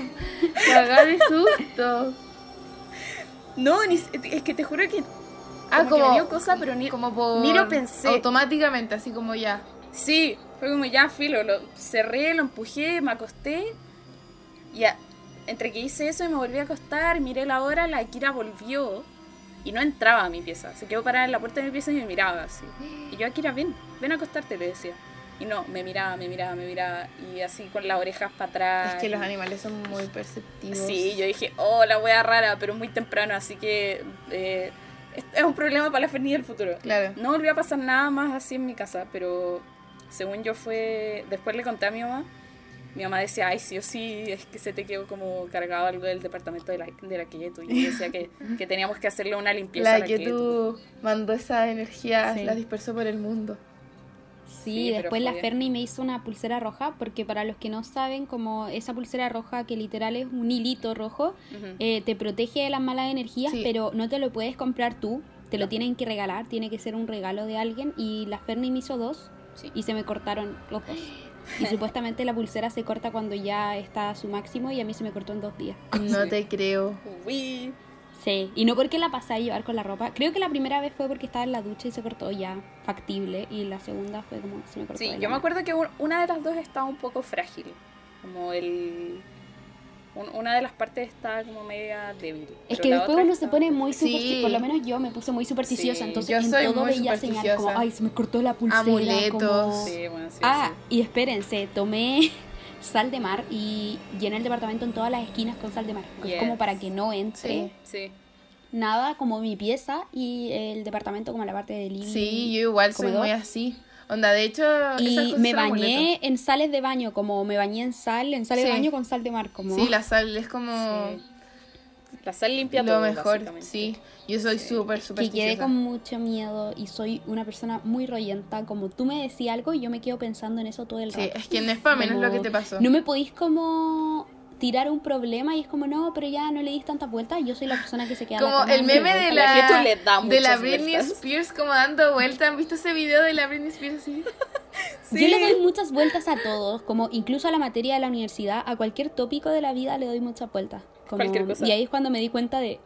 Cagar de susto. No, ni, es que te juro que. Ah, como, que como- me dio cosa, pero ni. Como por... Ni lo pensé. Automáticamente, así como ya. Sí, fue como ya filo, lo cerré, lo empujé, me acosté. Y a- entre que hice eso y me volví a acostar, miré la hora, la Kira volvió y no entraba a mi pieza. Se quedó parada en la puerta de mi pieza y me miraba así. Y yo, Akira, ven, ven a acostarte, le decía. Y no, me miraba, me miraba, me miraba. Y así con las orejas para atrás. Es que los animales son muy perceptivos. Sí, yo dije, oh, la wea rara, pero muy temprano, así que eh, es, es un problema para la Ferni del futuro. Claro. No volvió a pasar nada más así en mi casa, pero según yo fue. Después le conté a mi mamá. Mi mamá decía, ay, sí o sí, es que se te quedó como cargado algo del departamento de la, de la Keyetu. Y yo decía que, *laughs* que teníamos que hacerle una limpieza a La que Keyetu. tú mandó esa energía, Sí. la dispersó por el mundo. Sí, después la Ferni me hizo una pulsera roja, porque para los que no saben, como esa pulsera roja que literal es un hilito rojo, eh, te protege de las malas energías, Sí. pero no te lo puedes comprar tú, te lo tienen que regalar, tiene que ser un regalo de alguien, y la Ferni me hizo dos, Sí. y se me cortaron los dos. *laughs* Y supuestamente la pulsera se corta cuando ya está a su máximo, y a mí se me cortó en dos días. *laughs* No Sí. te creo. Uy. Sí, y no porque la pasé a llevar con la ropa. Creo que la primera vez fue porque estaba en la ducha y se cortó ya factible. Y la segunda fue como se me cortó. Sí, yo me acuerdo que un- una de las dos estaba un poco frágil. Como el. Un- una de las partes estaba como media débil. Es que después uno se pone muy Sí. supersticiosa. Por lo menos yo me puse muy supersticiosa. Sí. Entonces Yo en soy todo veía señales como, ay, se me cortó la pulsera. Amuletos. como- Sí, bueno, sí, Ah, sí. y espérense, tomé *laughs* sal de mar y llené el departamento en todas las esquinas con sal de mar. Yes. Es como para que no entre Sí. Sí. nada como mi pieza y el departamento como la parte de living. Sí, yo igual soy comedor. muy así. Onda, de hecho, esas Y cosas me bañé en sales de baño, como me bañé en sal, en sales Sí. de baño con sal de mar, como Sí, la sal es como... Sí. La sal limpia Lo todo, mejor, sí. Yo soy Sí. súper, Que súper quedé con mucho miedo y soy una persona muy royenta. Como tú me decías algo y yo me quedo pensando en eso todo el rato. Sí, es que no es para menos lo que Como, te pasó. No me podéis como tirar un problema y es como, no, pero ya no le dis tantas vueltas. Yo soy la persona que se queda Como el meme vueltas. de la la, que tú le das de la Britney vueltas. Spears como dando vuelta. ¿Han visto ese video de la Britney Spears así? *laughs* Yo le doy muchas vueltas a todos, como incluso a la materia de la universidad, a cualquier tópico de la vida le doy muchas vueltas. Como- Cualquier cosa. Y ahí es cuando me di cuenta de,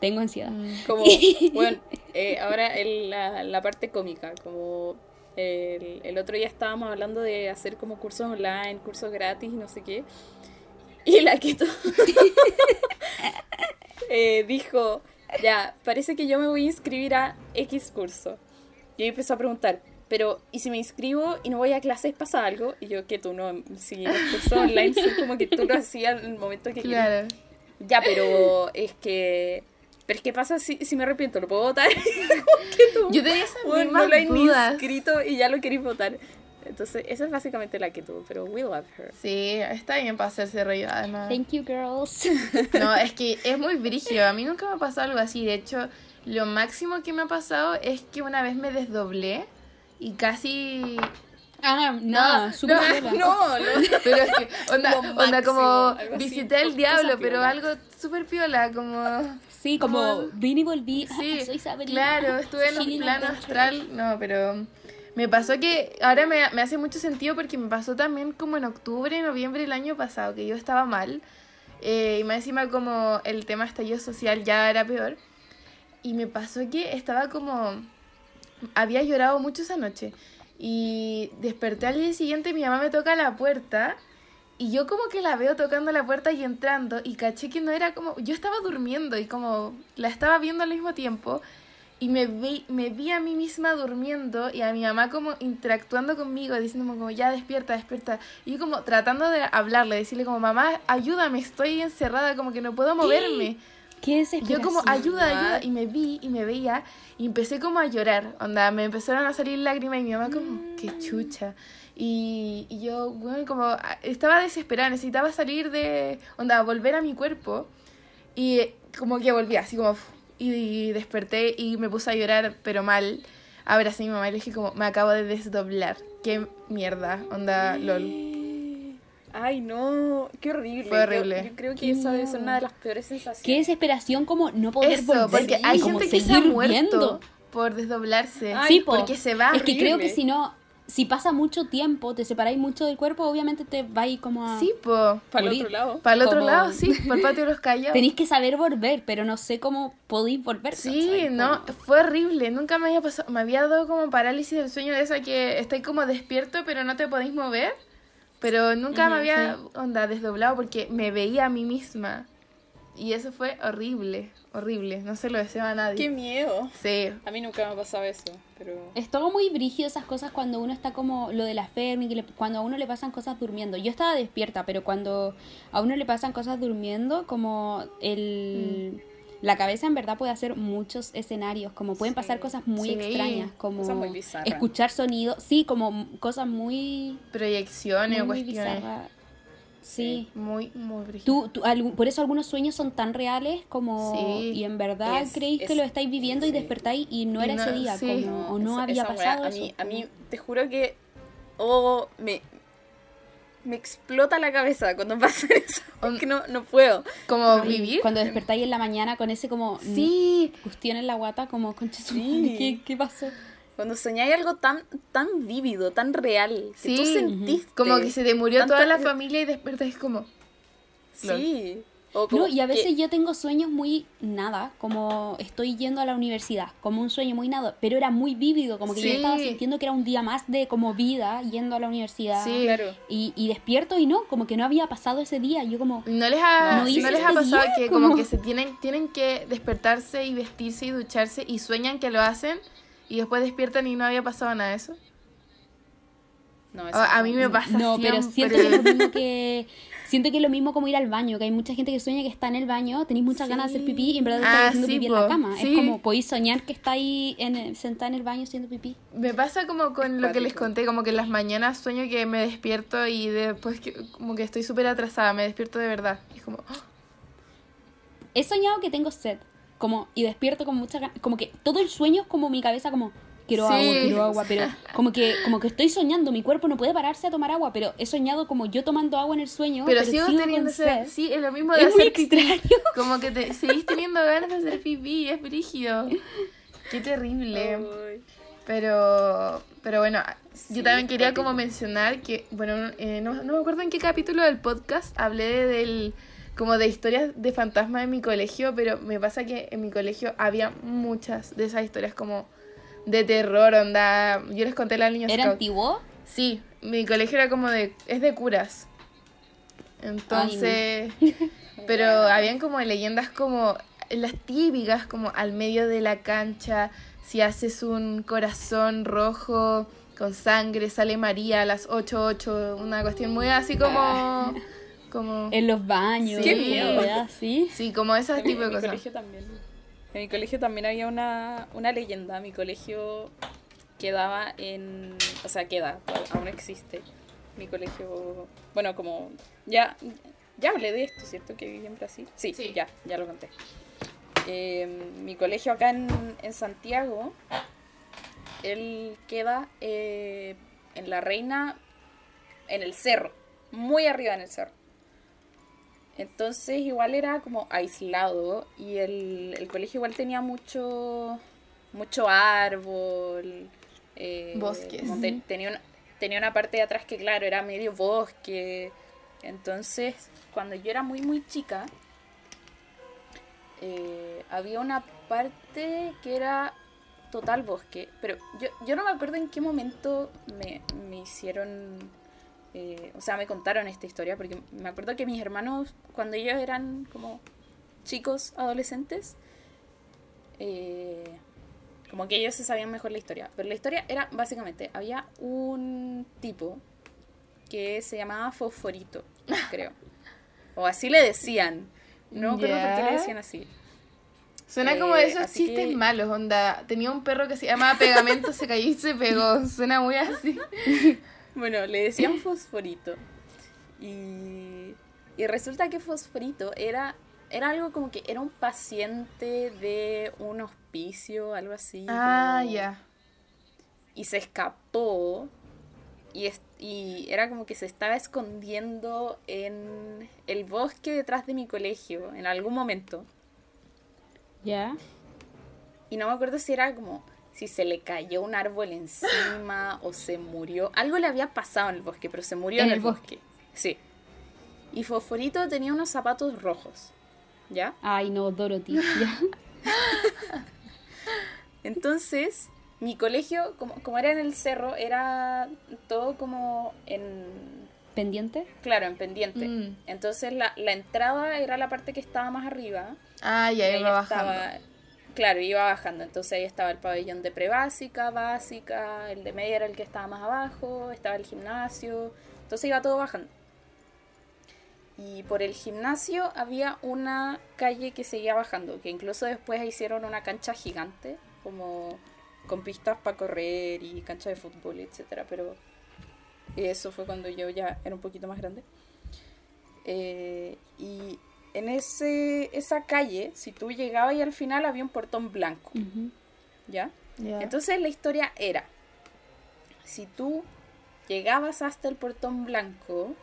tengo ansiedad. Mm. *laughs* Como, bueno, eh, ahora el- la, la parte cómica, como el, el otro día estábamos hablando de hacer como cursos online, cursos gratis y no sé qué. Y la Keto *laughs* eh, dijo, ya, parece que yo me voy a inscribir a X curso. Y ahí empezó a preguntar, pero ¿y si me inscribo y no voy a clases pasa algo? Y yo, que tú no, si los cursos online son *laughs* como que tú lo hacías en el momento que querías. Claro. Ya, pero es que. Pero es que pasa si, si me arrepiento, ¿lo puedo votar? Que *laughs* tú, Yo tenía esas bueno, no lo dudas. inscrito y ya lo queréis votar. Entonces, esa es básicamente la que tuvo, pero we love her. Sí, está bien para hacerse reír además. Thank you, girls. *laughs* No, es que es muy brígido. A mí nunca me ha pasado algo así. De hecho, lo máximo que me ha pasado es que una vez me desdoblé y casi... Ah, No, no, súper no. No, no. *laughs* Pero es que, onda, onda máximo, como visité cosa diablo, pero piola. algo súper piola, como... Sí, como Como- vine y volví. Sí, *laughs* Soy Sabrina. claro, estuve en un plano astral, no, pero me pasó que ahora me, hace mucho sentido porque me pasó también como en octubre, noviembre del año pasado, que yo estaba mal, eh, y más encima como el tema estallido social ya era peor, y me pasó que estaba como, había llorado mucho esa noche, y desperté al día siguiente, mi mamá me toca la puerta, y yo como que la veo tocando la puerta y entrando y caché que no era como, yo estaba durmiendo y como la estaba viendo al mismo tiempo y me vi, me vi a mí misma durmiendo y a mi mamá como interactuando conmigo, diciéndome como ya despierta, despierta. Y yo como tratando de hablarle, decirle como mamá, ayúdame, estoy encerrada, como que no puedo moverme. *gasps* Qué desesperación. yo como ayuda, ayuda y me vi y me veía y empecé como a llorar, onda, me empezaron a salir lágrimas y mi mamá como, qué chucha. Y, y yo, bueno, como ah, estaba desesperada, necesitaba salir de, onda, volver a mi cuerpo y como que volví así como, y, desperté y me puse a llorar, pero mal. Ahora sí, mi mamá y le dije como, me acabo de desdoblar, qué mierda, onda, lol. Ay, no, qué horrible. Fue horrible. Yo, yo creo que Qué esa debe ser una de las peores sensaciones. Qué desesperación como no poder Eso, volver. porque hay como gente que se ha seguir muerto viendo. por desdoblarse. Ay, sí, po. porque se va. Es que creo que si no, si pasa mucho tiempo, te separáis mucho del cuerpo, obviamente te vais como a... Sí, po. Para el otro lado. Para el otro Como- lado, sí, por el patio de los callados. Tenéis que saber volver, pero no sé cómo podéis volver. Sí, no, fue horrible. Nunca me había pasado. Me había dado como parálisis del sueño de esa que estáis como despierto, pero no te podéis mover. Pero nunca me había, onda, desdoblado porque me veía a mí misma. Y eso fue horrible, horrible. No se lo deseo a nadie. Qué miedo. Sí, A mí nunca me ha pasado eso, pero... Es todo muy brígido esas cosas cuando uno está como lo de la Fermi, que le- cuando a uno le pasan cosas durmiendo. Yo estaba despierta, pero cuando a uno le pasan cosas durmiendo, como el... Mm. La cabeza en verdad puede hacer muchos escenarios, como pueden pasar cosas muy Sí. extrañas, como Cosas muy bizarras. escuchar sonidos, sí, como cosas muy, proyecciones o muy, cuestiones. bizarras. Sí. Muy, muy. Tú, tú- algún- por eso algunos sueños son tan reales como Sí. y en verdad Es- creéis que lo estáis viviendo y despertáis y no era no- ese día sí. como, o no esa- había esa pasado a eso. mí, a mí, te juro que... Oh, me... Me explota la cabeza cuando *laughs* pasa eso. Porque no, no puedo. Como vivir. Cuando despertáis en la mañana con ese como Sí, cuestión en la guata, como concha ¿qué, qué pasó? Cuando soñáis algo tan, tan vívido, tan real, que tú Sí. sentiste. como que se te murió tanto- toda la familia y despertas como. Sí. O como No, y a veces que- yo tengo sueños muy nada, como estoy yendo a la universidad, como un sueño muy nada, pero era muy vívido, como que yo Sí. estaba sintiendo que era un día más de como vida yendo a la universidad. Sí. Claro. Y, y despierto y no, como que no había pasado ese día. Yo como, ¿No les ha, No no hice les este ha pasado día, que como como- que se tienen, tienen que despertarse y vestirse y ducharse y sueñan que lo hacen y después despiertan y no había pasado nada de eso? No, eso A, a mí me pasa no, pero siento que es lo mismo que... Siento que es lo mismo como ir al baño, que hay mucha gente que sueña que está en el baño, tenéis muchas ganas de hacer pipí y en verdad estáis Ah, haciendo sí, pipí po, en la cama. sí. Es como podéis soñar que estáis en, sentada en el baño haciendo pipí. Me pasa como con lo que les conté, como que en las mañanas sueño que me despierto y después que, como que estoy súper atrasada, me despierto de verdad. Es como, ¡ah! he soñado que tengo sed. Como, y despierto con mucha Como que todo el sueño es como mi cabeza como quiero Sí. agua, quiero agua, pero *laughs* como que, como que estoy soñando, mi cuerpo no puede pararse a tomar agua, pero he soñado como yo tomando agua en el sueño. Pero, Pero, sigo sigo teniendo sed. Sí, es lo mismo de Es muy hacer pipí. extraño. *laughs* Como que te seguís teniendo ganas de hacer pipí, es brígido. Qué terrible. Pero, pero bueno, Sí, yo también quería como mencionar que, bueno, eh, no, no me acuerdo en qué capítulo del podcast hablé del como de historias de fantasmas en mi colegio, pero me pasa que en mi colegio había muchas de esas historias como de terror, onda. Yo les conté a la niña ¿Era scout. antiguo? Sí, mi colegio era como de. es de curas. Entonces. *laughs* Pero habían como leyendas como. las típicas, como al medio de la cancha, si haces un corazón rojo con sangre, sale María a las 8.8. Una cuestión muy así como. *laughs* como En los baños. Sí. ¿verdad? Sí. sí, como esas En mi, tipo en de mi cosas. colegio también. En mi colegio también había una, una leyenda. Mi colegio quedaba en. O sea, queda, aún existe. Mi colegio. Bueno, como. Ya, ya hablé de esto, ¿cierto? Que viví en Brasil. Sí, Sí. ya, ya lo conté. Eh, mi colegio acá en, en Santiago. Él queda eh, en la reina. En el cerro. Muy arriba en el cerro. Entonces igual era como aislado y el, el colegio igual tenía mucho mucho árbol. eh, Bosques. te- tenía, una, tenía una parte de atrás que claro, era medio bosque. Entonces, cuando yo era muy muy chica, eh, había una parte que era total bosque. Pero yo, yo no me acuerdo en qué momento me, me hicieron eh, o sea, me contaron esta historia porque me acuerdo que mis hermanos, cuando ellos eran como chicos, adolescentes, eh, como que ellos se sabían mejor la historia. Pero la historia era básicamente, había un tipo que se llamaba Fosforito, *laughs* creo. O así le decían. No me acuerdo por qué le decían así. Suena como Eh, de esos así chistes que- malos, onda. Tenía un perro que se llamaba Pegamento, se cayó y se pegó. Suena muy así. *laughs* Bueno, le decían fosforito. Y, y resulta que fosforito era, era algo como que era un paciente de un hospicio, algo así. Ah, como- ya. Y se escapó. Y, es- y era como que se estaba escondiendo en el bosque detrás de mi colegio en algún momento. ¿Ya? Y no me acuerdo si era como si se le cayó un árbol encima o se murió. Algo le había pasado en el bosque, pero se murió en, el bosque. Sí. Y Fosforito tenía unos zapatos rojos. ¿Ya? Ay, no, Dorothy. ¿Ya? *laughs* Entonces, mi colegio, como, como era en el cerro, era todo como en. ¿Pendiente? Claro, en pendiente. Mm. Entonces, la, la entrada era la parte que estaba más arriba. Ah, Y ya ahí iba bajando. Claro, iba bajando. Entonces ahí estaba el pabellón de prebásica, básica, el de media era el que estaba más abajo, estaba el gimnasio. Entonces iba todo bajando. Y por el gimnasio había una calle que seguía bajando, que incluso después hicieron una cancha gigante, como con pistas para correr y cancha de fútbol, etcétera. Pero eso fue cuando yo ya era un poquito más grande. Eh, y en ese, esa calle, si tú llegabas y al final había un portón blanco. Ya. Entonces la historia era, si tú llegabas hasta el portón blanco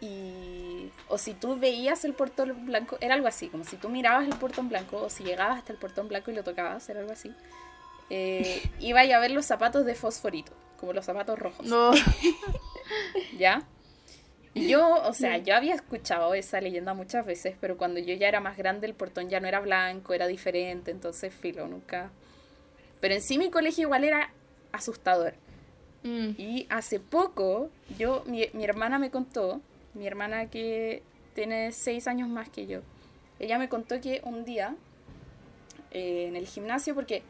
y o si tú veías el portón blanco, era algo así, como si tú mirabas el portón blanco o si llegabas hasta el portón blanco y lo tocabas, era algo así. Eh, *laughs* iba a ver los zapatos de fosforito, como los zapatos rojos. No. *laughs* ¿Ya? Yo, o sea, yo había escuchado esa leyenda muchas veces, pero cuando yo ya era más grande el portón ya no era blanco, era diferente, entonces filo, nunca... Pero en sí mi colegio igual era asustador. Mm. Y hace poco, yo, mi, mi hermana me contó, mi hermana que tiene seis años más que yo, ella me contó que un día eh, en el gimnasio, porque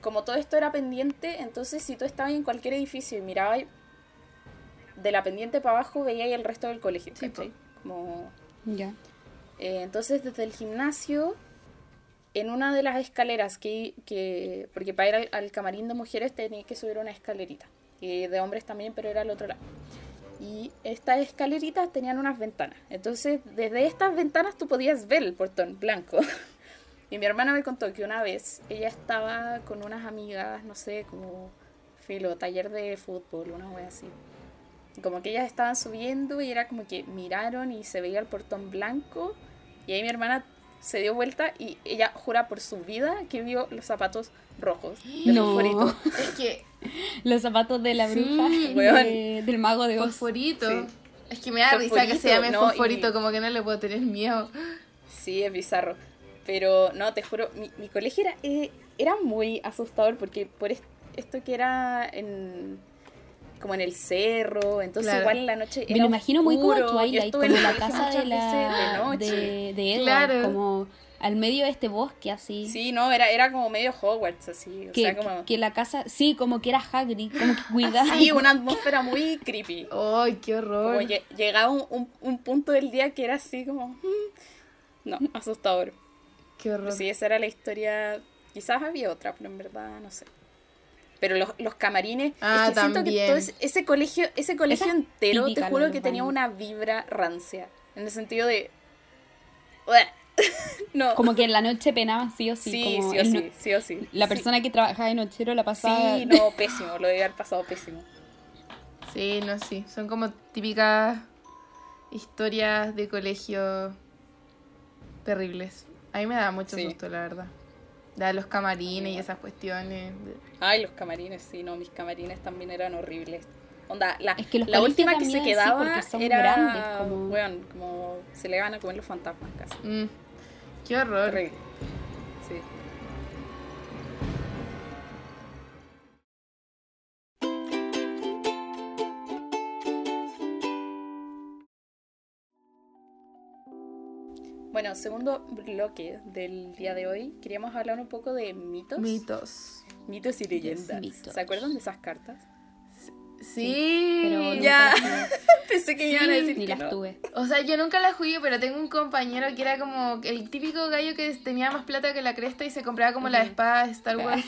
como todo esto era pendiente, entonces si tú estabas en cualquier edificio y mirabas de la pendiente para abajo, veías el resto del colegio. Sí, ¿cachai? Como Ya. eh, entonces, desde el gimnasio, en una de las escaleras que, que porque para ir al, al camarín de mujeres tenía que subir una escalerita, y de hombres también, pero era al otro lado. y estas escaleritas tenían unas ventanas. Entonces, desde estas ventanas tú podías ver el portón blanco. *laughs* y mi hermana me contó que una vez ella estaba con unas amigas, no sé, como filo, taller de fútbol, una wea así. Como que ellas estaban subiendo y era como que miraron y se veía el portón blanco. Y ahí mi hermana se dio vuelta y ella jura por su vida que vio los zapatos rojos de No. *laughs* Es que Los zapatos de la bruja de- del mago de Oz. fosforito. Sí. Es que me da risa que se llame no, fosforito, y- como que no le puedo tener miedo. Sí, es bizarro. Pero no, te juro, mi, mi colegio era, eh, era muy asustador porque por est- esto que era en como en el cerro, entonces Claro. igual en la noche Me lo imagino muy como oscuro. Yo Twilight, como en la casa de la de noche. de, de Edward, Claro. como al medio de este bosque así. Sí, no, era, era como medio Hogwarts, así. O que, sea, como... que la casa, sí, como que era Hagrid, como que cuidaba. Sí, una atmósfera muy creepy. *laughs* ¡Ay, qué Como horror! lle- llegaba un, un, un punto del día que era así como... mm, No, asustador. ¡Qué horror! Sí, esa era la historia. Quizás había otra, pero en verdad no sé. Pero los, los camarines. Ah, es que siento que todo ese, ese colegio, ese colegio Esa entero, te juro que tenía una vibra rancia. En el sentido de. *laughs* No. Como que en la noche penaban sí o sí. sí, como sí o no- sí, sí o sí. La Sí. persona que trabajaba de nochero la pasaba. Sí, no, pésimo. Lo debe haber pasado pésimo. Sí, no, sí. Son como típicas historias de colegio terribles. A mí me da mucho Sí. susto, la verdad. Da los camarines y esas cuestiones. Ay, los camarines, sí, no, mis camarines también eran horribles. Onda, la, Es que los la última que se sí, quedaba porque son era. grandes, como- weón, como se le iban a comer los fantasmas casi. Mm, qué horror. Horrible. Sí. Bueno, segundo bloque del día de hoy, queríamos hablar un poco de mitos. Mitos. Mitos y leyendas. mitos. ¿Se acuerdan de esas cartas? Sí. pero Ya. las. *laughs* Pensé que me iban a decir Ni que las no. tuve. O sea, yo nunca la jugué, pero tengo un compañero que era como el típico gallo que tenía más plata que la cresta y se compraba como la espada de Star Wars.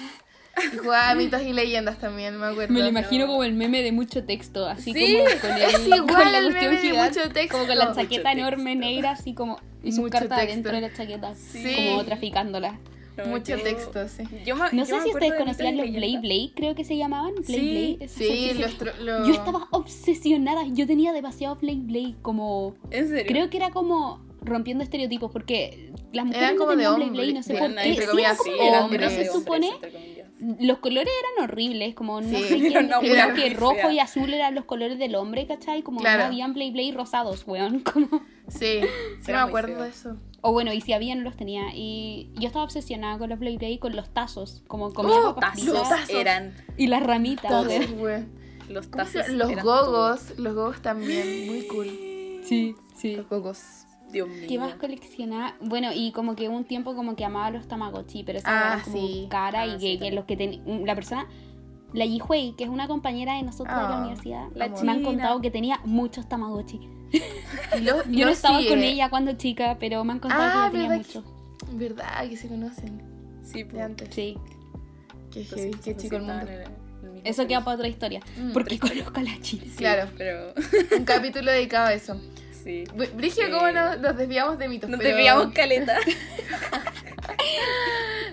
*laughs* Y jugaba mitos y leyendas también, me acuerdo. Me lo imagino como el meme de mucho texto, así Sí, como con, *laughs* el, es igual con la al cuestión meme de gigante, mucho texto. como con la Mucho chaqueta texto. enorme negra, así como y sus Mucho cartas texto. dentro de la chaqueta, Sí. como traficándola. No, Mucho yo- texto, sí. Yo, me- No yo sé me si ustedes de conocían los Blade. Blade, creo que se llamaban. Blade Sí, Blade. Sí, los, Yo estaba obsesionada, yo tenía demasiado Blade Blade, como... ¿En serio? Creo que era como rompiendo estereotipos, porque las mujeres Eran no como de Blade hombre, Blade, no sé de- por qué. Sí, como de hombre, de se hombres, supone... Los colores eran horribles, como no Sí, sé quién dijo wea que rojo fea. y azul eran los colores del hombre, ¿cachai? Como Claro. no habían Blade Blade rosados, weón, *laughs* como... Sí, sí me Era muy acuerdo feo. de eso. O bueno, y si había no los tenía. Y yo estaba obsesionada con los Blade Blade y con los tazos, como con Oh, papas Los tazos. eran y las ramitas. Todos, weón. los ¿Cómo se tazos. Los gogos, los gogos también, muy cool. Sí, sí. Los gogos. Dios mío. ¿Qué más coleccionaba? Bueno, y como que un tiempo como que amaba los Tamagotchi, pero esas Ah, eran como sí. cara Ah, y sí, que, los que ten- la persona, la Yihui, que es una compañera de nosotros de la Ah, universidad, la me han contado que tenía muchos Tamagotchi. Los- *laughs* Yo no estaba sigue. con ella cuando chica, pero me han contado Ah, que ella tenía ¿verdad que- muchos. Verdad que se conocen Sí, de pues. antes. Sí, Qué Entonces, qué chico el mundo. eso queda para otra historia. Mm, porque conozco a la China. Sí, Claro. Pero. Un capítulo dedicado a eso. Sí. Brigio, ¿cómo nos, nos desviamos de mitos? Nos pero- desviamos caleta. *laughs*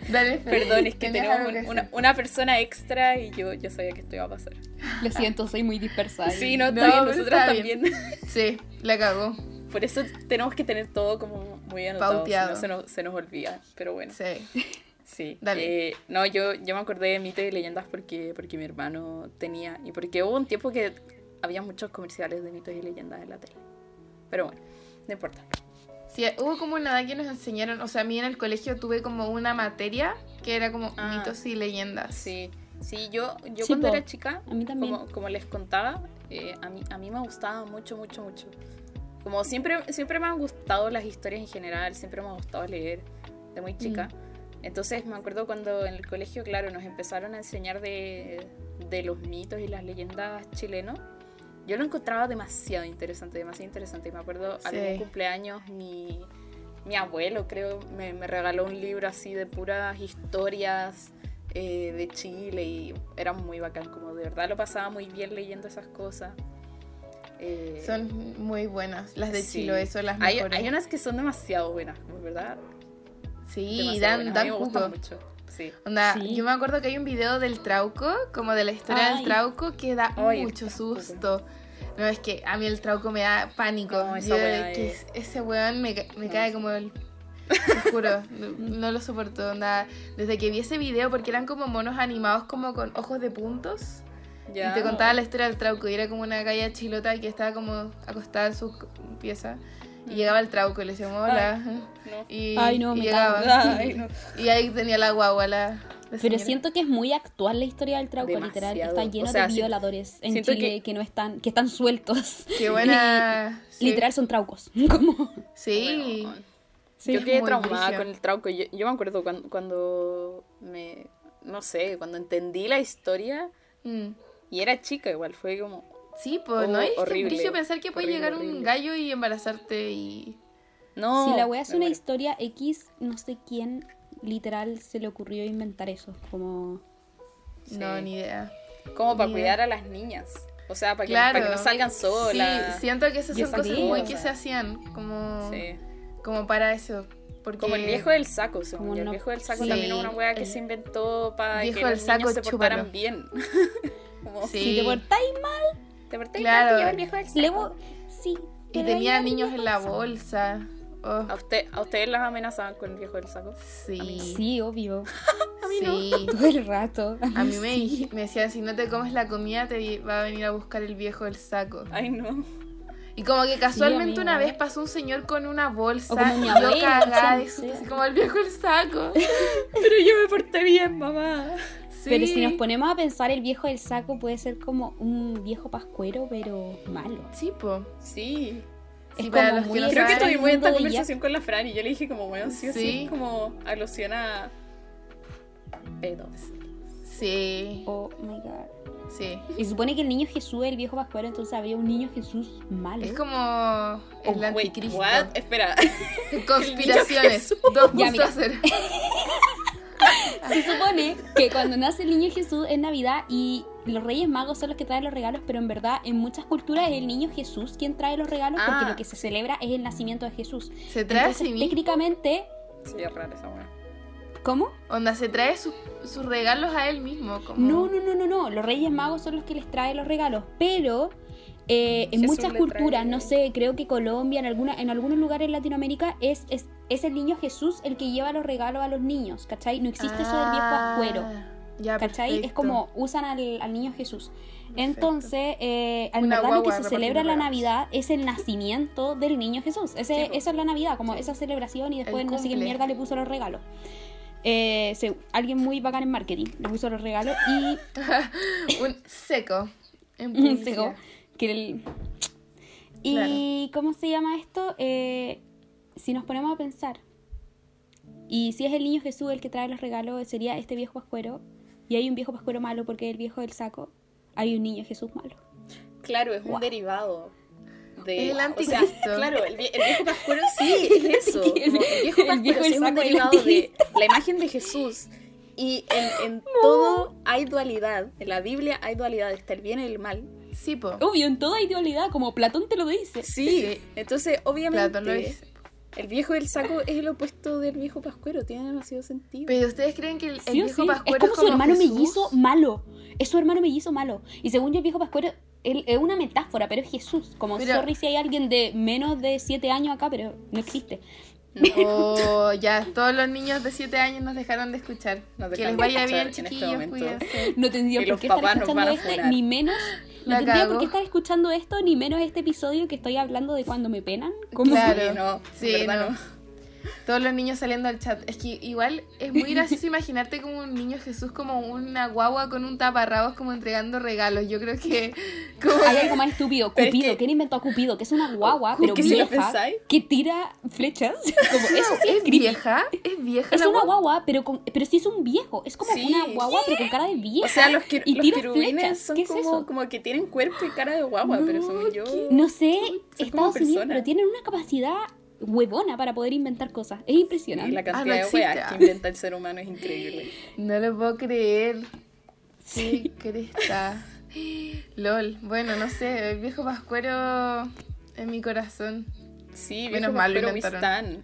Dale, Perdón, es que tenemos algo un- que una, persona extra y yo, yo sabía que esto iba a pasar. Lo siento, soy muy dispersa. y- Sí, no, No, pero nosotros también. Sí, la cagó. Por eso tenemos que tener todo como muy anotado, Pauteado. si no se nos, se nos olvida. Pero bueno, Sí. sí. Dale. Eh, no, yo, yo me acordé de mitos y leyendas porque, porque mi hermano tenía, y porque hubo un tiempo que había muchos comerciales de mitos y leyendas en la tele. Pero bueno, no importa. Sí, hubo como una edad que nos enseñaron, o sea, a mí en el colegio tuve como una materia que era como Ah. mitos y leyendas. Sí, sí, yo, yo Sí, cuando po. era chica, A mí también. como, como les contaba, eh, a, mí, a mí me gustaba mucho, mucho, mucho. Como siempre, siempre me han gustado las historias en general, siempre me ha gustado leer de muy chica. Entonces me acuerdo cuando en el colegio, claro, nos empezaron a enseñar de, de los mitos y las leyendas chilenos. Yo lo encontraba demasiado interesante, demasiado interesante. Y me acuerdo, Sí. algún cumpleaños, mi, mi abuelo, creo, me, me regaló un libro así de puras historias eh, de Chile y era muy bacán, como de verdad lo pasaba muy bien leyendo esas cosas. Eh, Son muy buenas. Las de sí. Chiloé son las hay, mejores. hay unas que son demasiado buenas, ¿verdad? Sí, Demasiado dan, buenas. A mí dan me gustan mucho. Sí. Onda, Sí. yo me acuerdo que hay un video del Trauco, como de la historia Ay. del Trauco, que da Ay, mucho susto. No, es que a mí el Trauco me da pánico. No, esa Yo, que es- ese weón me, me No, cae como el... *laughs* Te juro, no, no lo soporto. Onda, desde que vi ese video, porque eran como monos animados como con ojos de puntos. Ya. Y te contaba la historia del Trauco y era como una galla chilota que estaba como acostada en su pieza. Y llegaba el Trauco y le decíamos hola. *laughs* No. Y, Ay, no, y me llegaba. Ay, no. *laughs* Y ahí tenía la guagua, la... la Pero siento que es muy actual la historia del Trauco, literal. Demasiado. Está lleno O sea, de violadores en Chile que- que... no están, que están sueltos. *laughs* Qué buena. sí. Literal son traucos. Como... Sí. Yo quedé traumada con el trauco. Yo, yo me acuerdo cuando, cuando me. No sé, cuando entendí la historia Mm. y era chica, igual. Fue como. Sí, pues, Oh, ¿no? Es que horrible, pensar que puede horrible, llegar un gallo y embarazarte y. No. si la wea es una muero. historia X, no sé quién literal se le ocurrió inventar eso. Como. No, ni idea. Como para cuidar a las niñas. O sea, para que, Claro. para que no salgan solas. Sí, siento que esas son cosas muy que se hacían como, Sí. como para eso. Porque Como el viejo del saco, Como. El no- viejo del saco Sí, también es una wea que el se inventó para que viejo los del saco, niños se portaran bien. *laughs* Como, Sí. Si te portáis mal, ¿Te Claro. el viejo del saco. Sí. Y tenía niños en la bolsa. Oh, ¿A, usted, ¿A ustedes las amenazaban con el viejo del saco? sí. Sí, obvio. *laughs* sí. *laughs* Todo el rato. A mí me, me decían, si no te comes la comida, te va a venir a buscar el viejo del saco. Ay, no. Y como que casualmente una vez pasó un señor con una bolsa O como mi y yo cagada de susto, sí. así como el viejo del saco. *laughs* Pero yo me porté bien, mamá. Sí. Pero si nos ponemos a pensar, el viejo del saco puede ser como un viejo pascuero, pero malo. Sí, po. Sí. Sí, Es para como los que muy no Creo que tuvimos esta conversación con la Fran y yo le dije como, bueno, sí o sí, como alusión a pedos. Sí, Oh my god. Sí. Y se supone que el niño Jesús es el viejo pascuero, entonces habría un niño Jesús malo. Es como Oh, el wait, anticristo. what? Espera. *laughs* Conspiraciones. Jesús. 2.0. *laughs* Se supone que cuando nace el niño Jesús es Navidad y los Reyes Magos son los que traen los regalos, pero en verdad en muchas culturas es el niño Jesús quien trae los regalos porque Ah, lo que se celebra es el nacimiento de Jesús. Se trae a Entonces, sí mismo. técnicamente, Sí, es raro esa weá. ¿Cómo? Onda, se trae sus sus regalos a él mismo. Como... No, no, no, no, no. Los Reyes Magos son los que les traen los regalos, pero eh, en Jesús muchas culturas, trae- no sé, creo que Colombia, en alguna, en algunos lugares en Latinoamérica es, es, es el niño Jesús el que lleva los regalos a los niños, ¿cachai? No existe eso del viejo Ah, ascuero. Ya, ¿Cachai? Es como usan al, al niño Jesús. Perfecto. Entonces, eh, verdad lo que se celebra la. Navidad es el nacimiento del niño Jesús. Ese, Sí, esa es la Navidad, como Sí. esa celebración y después no sé qué mierda le puso los regalos. Eh, se- alguien muy bacán en marketing le puso los regalos y *laughs* Un seco. *laughs* Un seco. Que el... Y ¿cómo se llama esto? Eh, si nos ponemos a pensar, y si es el niño Jesús el que trae los regalos, sería este viejo pascuero, y hay un viejo pascuero malo porque es el viejo del saco, hay un niño Jesús malo. Claro, es un derivado. De, el o sea, anticristo. claro, el, vie- el viejo pascuero *laughs* sí, es eso. *laughs* El como el viejo el pascuero viejo sí es un derivado de la imagen de Jesús. Y en, en todo hay dualidad. En la Biblia hay dualidad. Está el bien y el mal. Sí, po. Obvio, en toda idealidad, como Platón te lo dice. Sí. Sí. Entonces, obviamente, Platón lo dice. El viejo del saco es el opuesto del viejo pascuero. Tiene demasiado sentido. Pero ustedes creen que el, Sí viejo sí, pascuero es como su hermano Jesús? mellizo malo. Es su hermano mellizo malo. Y según yo, el viejo pascuero él- es una metáfora, pero es Jesús. Como Pero- sorry si hay alguien de menos de 7 años acá, pero no existe. Oh, ya, todos los niños de 7 años nos dejaron de escuchar. Nos que dejaron les vaya bien, en este chiquillos. No tendría por qué estar escuchando este, ni menos. No tendría por qué estar escuchando esto, ni menos este episodio que estoy hablando de cuando me penan. Como Claro. Sí, no, no. No. Todos los niños saliendo al chat. Es que igual es muy gracioso *laughs* imaginarte como un niño Jesús, como una guagua con un taparrabos, como entregando regalos. Yo creo que. *laughs* Como Hay algo más estúpido, Pero es Cupido. que- ¿Quién inventó a Cupido? Que es una guagua, pero ¿Qué si lo vieja, que tira flechas. *laughs* Como, eso sí es ¿Es vieja? ¿Es vieja Es la una guagua? guagua, pero con, pero sí es un viejo. Es como Sí. una guagua, pero con cara de vieja. O sea, los, que, y los tira flechas. son ¿Qué es como, eso? como que tienen cuerpo y cara de guagua, pero según yo. No sé, Son Estados Unidos, pero tienen una capacidad huevona para poder inventar cosas. Es Y impresionante. la Ah, cantidad no de weas que inventa el ser humano es increíble. No lo puedo creer. Sí, cresta. LOL. Bueno, no sé, el viejo pascuero en mi corazón. Sí, Menos viejo mal lo.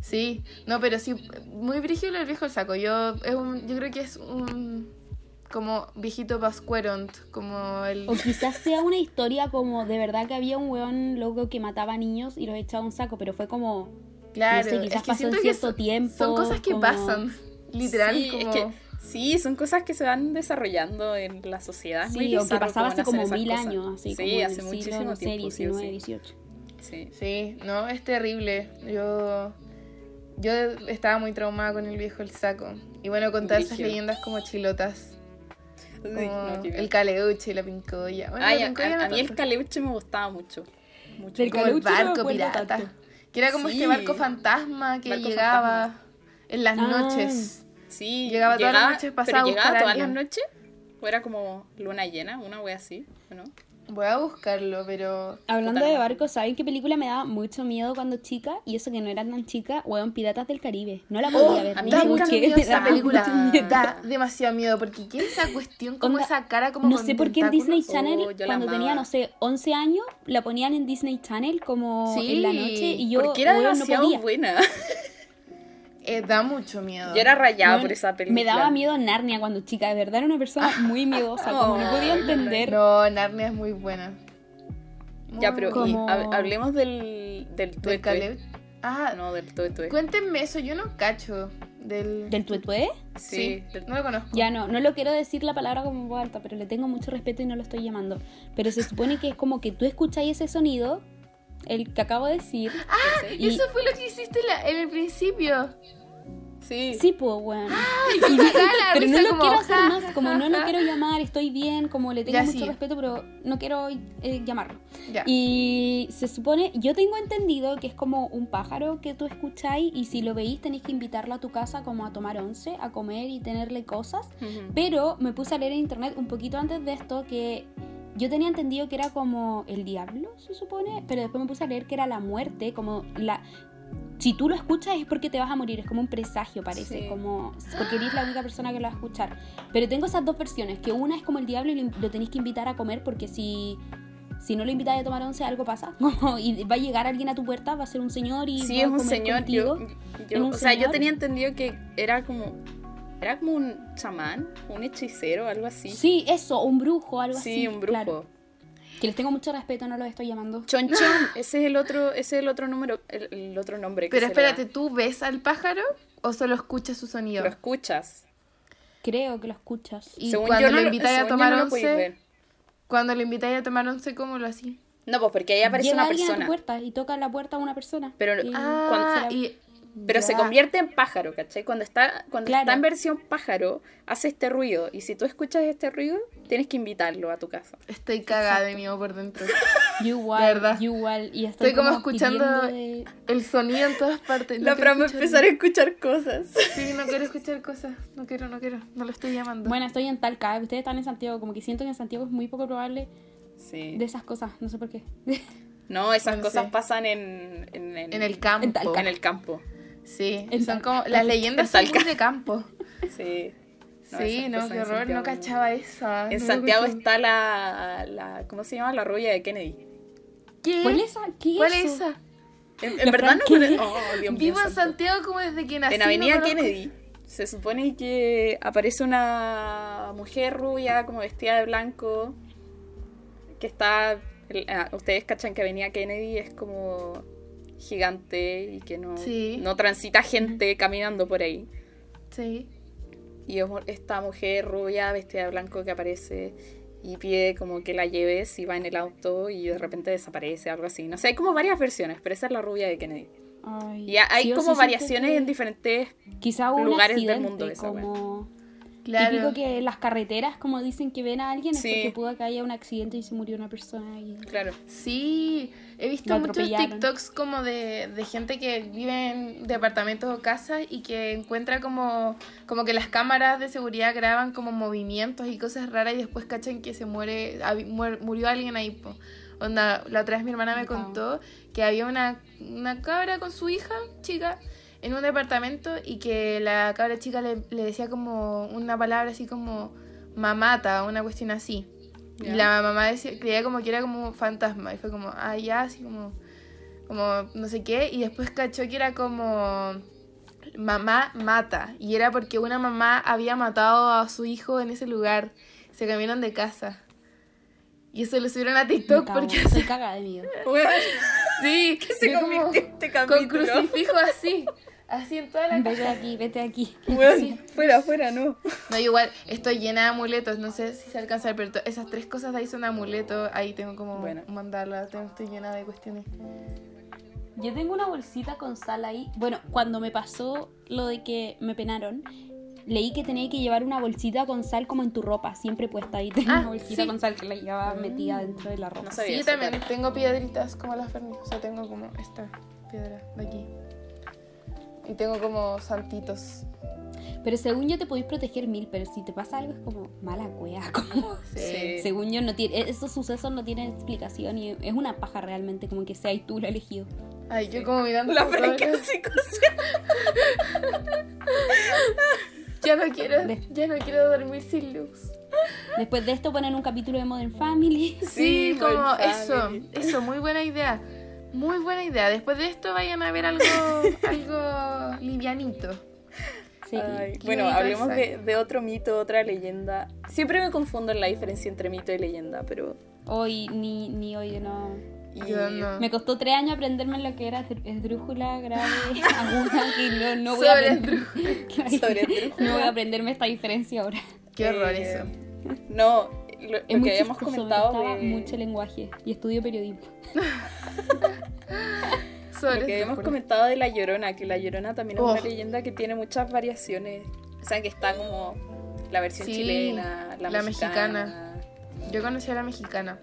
Sí, no, pero sí, muy brígido el viejo el saco. Yo, es un, yo creo que es un como viejito pascueront, como el... O quizás sea una historia como de verdad que había un weón loco que mataba niños y los echaba un saco, pero fue como. Claro, no sé, quizás es que pasó siento en que cierto son- tiempo, Son cosas que como- pasan, literal, Sí, como... es que sí, son cosas que se van desarrollando en la sociedad. Sí, o que pasaba hace como mil esas años, cosas. así Sí, como en hace el siglo, muchísimo no sé, tiempo. sí o 19, sí. 18. Sí. Sí, no, es terrible. Yo yo estaba muy traumada con el viejo el saco. Y bueno, con todas esas leyendas como chilotas. Sí, no, el caleuche y la pincoya. Bueno, Ay, la a, pincoya a- no a mí el caleuche me gustaba mucho. mucho. Del como el no barco pirata. tanto. Que era como Sí. este barco fantasma que Barco llegaba en las Ah. noches. Sí, Llegaba todas las noches, pero llegaba a todas las noches. O era como luna llena, una wea así, ¿o ¿no? Voy a buscarlo, pero. Hablando de no. barcos, ¿saben qué película me daba mucho miedo cuando chica? Y eso que no era tan chica, weón, Piratas del Caribe. No la podía Oh, ver. a mí me esa película. Da demasiado miedo porque ¿qué es esa cuestión como Onda, esa cara como No sé por qué en? Disney Channel, Oh, cuando tenía, no sé, 11 años, la ponían en Disney Channel como Sí, en la noche y yo Porque era weón, no demasiado podía. buena. Eh, da mucho miedo. Yo era rayada Weón, por esa película. Me daba miedo Narnia cuando chica, de verdad era una persona *laughs* muy miedosa, como no podía entender. No, Narnia es muy buena. Ya, Muy pero y Como- hab- hablemos del, del Del tuetue. Caleb. Ah, No, del tuetue. cuéntenme eso, yo no cacho. Del. ¿Del tuetué? Sí, Sí, del- no lo conozco. Ya no, no lo quiero decir la palabra como voz alta, pero le tengo mucho respeto y no lo estoy llamando. Pero se supone que es como que tú escucháis ese sonido, el que acabo de decir. ese. y- Eso fue lo que hiciste la- en el principio. Sí. Sí, pues, weón. Y me da la Pero no lo como, quiero hacer ja, más, ja, como ja, no lo quiero llamar, estoy bien, como le tengo Ya, mucho sí. respeto, pero no quiero eh, llamarlo. Ya. Y se supone, yo tengo entendido que es como un pájaro que tú escucháis y si lo veis tenéis que invitarlo a tu casa como a tomar once, a comer y tenerle cosas. Ujú. Pero me puse a leer en internet un poquito antes de esto que yo tenía entendido que era como el diablo, se supone, pero después me puse a leer que era la muerte, como la... Si tú lo escuchas es porque te vas a morir, es como un presagio parece, Sí. como porque eres la única persona que lo va a escuchar. Pero tengo esas dos versiones, que una es como el diablo y lo, tenéis que invitar a comer porque si... Si no lo invitas a tomar once, algo pasa. *laughs* Como, y va a llegar alguien a tu puerta, va a ser un señor y Sí, va es a un señor. Yo, yo- ¿Es un o sea, yo señor? tenía entendido que era como. Era como un chamán, un hechicero, algo así. Sí, eso, un brujo, algo Sí, así. un brujo. claro. Que les tengo mucho respeto, no los estoy llamando. Chon Chon, *laughs* ese es el otro, ese es el otro número, el, el otro nombre que Pero se le da. espérate, ¿tú ves al pájaro o solo escuchas su sonido? Lo escuchas. Creo que lo escuchas. Y Según cuando yo no lo lo- invitáis a tomar no once, ver. cuando lo invitáis a tomar once, ¿cómo lo así? No, pues porque ahí aparece Llega una alguien a tu persona. puerta y toca la puerta a una persona. Pero- Y- Ah, la- y... Pero se convierte en pájaro, ¿cachai? Cuando está, cuando Claro. está en versión pájaro, hace este ruido. Y si tú escuchas este ruido, tienes que invitarlo a tu casa. Estoy cagada de miedo por dentro. *laughs* Yo igual, De verdad. yo igual. Y estoy, Estoy como escuchando pidiendo de- el sonido en todas partes. La No escuchar- empezar a escuchar cosas. Sí, no quiero escuchar cosas. No quiero, no quiero. No lo estoy llamando. Bueno, estoy en Talca. Ustedes están en Santiago. Como que siento que en Santiago es muy poco probable Sí. de esas cosas. No sé por qué. No, esas Bueno, cosas sí. pasan en, en, en- en el campo. En Talca. en el campo. Sí, En son como... Las leyendas son muy de campo. Sí. No, sí, no, qué horror. No cachaba esa. En no Santiago está la, la. ¿Cómo se llama? La rubia de Kennedy. ¿Qué? ¿Cuál es esa? ¿Qué ¿Cuál es es esa? En, verdad no cono- Oh, Dios mío Vivo en. Santiago como desde que nací. En Avenida Kennedy. Se supone que aparece una mujer rubia como vestida de blanco que está... el- ah, Ustedes cachan que Avenida Kennedy es como gigante y que no, Sí. no transita gente caminando por ahí. Sí. Y esta mujer rubia vestida de blanco que aparece y pide como que la lleves y va en el auto y de repente desaparece, algo así. No sé, hay como varias versiones, pero esa es la rubia de Kennedy. Ay, Y ha- hay sí como sí variaciones que en diferentes... Quizá un lugares del mundo de esa como... Claro. Típico que las carreteras, como dicen que ven a alguien, Sí. es porque pudo que haya un accidente y se murió una persona. Y... Claro. Sí, he visto muchos. TikToks como de, de gente que vive en departamentos o casas y que encuentra como, como que las cámaras de seguridad graban como movimientos y cosas raras y después cachan que se muere, murió alguien ahí. po. Onda, la otra vez mi hermana me Wow. contó que había una, una cabra con su hija chica en un departamento y que la cabra chica le, le decía como una palabra así como mamata, una cuestión así. Y la mamá decía, creía como que era como un fantasma. Y fue como, ah, ya, así como, como no sé qué. Y después cachó que era como mamá mata. Y era porque una mamá había matado a su hijo en ese lugar. Se cambiaron de casa. Y eso lo subieron a TikTok cago, porque estoy cagada de miedo. *laughs* Sí, *laughs* ¿Qué se como convirtió este con crucifijo así. Así en toda la Vete casa. aquí, vete aquí. Sí. fuera, fuera, no. No, igual estoy llena de amuletos, no sé si se alcanza a ver, pero esas tres cosas de ahí son amuletos, ahí tengo como Bueno. mandarla, tengo, estoy llena de cuestiones. Yo tengo una bolsita con sal ahí. Bueno, cuando me pasó lo de que me penaron, leí que tenía que llevar una bolsita con sal como en tu ropa, siempre puesta ahí. Tengo Ah, una bolsita sí. con sal que la llevaba metida dentro de la ropa. No sabía Sí, yo también tengo piedritas como las Fernis, o sea, tengo como esta piedra de aquí. Y tengo como santitos. Pero según yo te podéis proteger mil, pero si te pasa algo es como mala cueva. *laughs* Como... Sí. Según yo, no tiene, esos sucesos no tienen explicación y es una paja realmente, como que seas tú la elegido. Ay, yo como mirando La franca psicosis. *laughs* Ya no quiero, De- ya no quiero dormir sin luz. Después de esto ponen un capítulo de Modern Family. Sí, Sí, como Modern eso, Family. eso, muy buena idea. Muy buena idea. Después de esto vayan a ver algo, *laughs* algo livianito. Sí. Ay, Qué bueno, hablemos de, otro mito, otra leyenda. Siempre me confundo en la diferencia entre mito y leyenda, pero... Hoy, ni, ni hoy, no. y- Yo no. Me costó tres años aprenderme lo que era esdrú- esdrújula, grave, *laughs* aguda, que no, no voy a Sobre aprender. *laughs* Sobre esdrújula. No voy a aprenderme esta diferencia ahora. Qué horror Eh, eso. No, lo, Es lo que habíamos comentado de... mucho lenguaje y estudio periodismo. *laughs* Sobre Lo que habíamos comentado de La Llorona, que La Llorona también es Oh. una leyenda que tiene muchas variaciones. O sea, que está como la versión Sí, chilena, la, la mexicana. Yo conocí a la mexicana.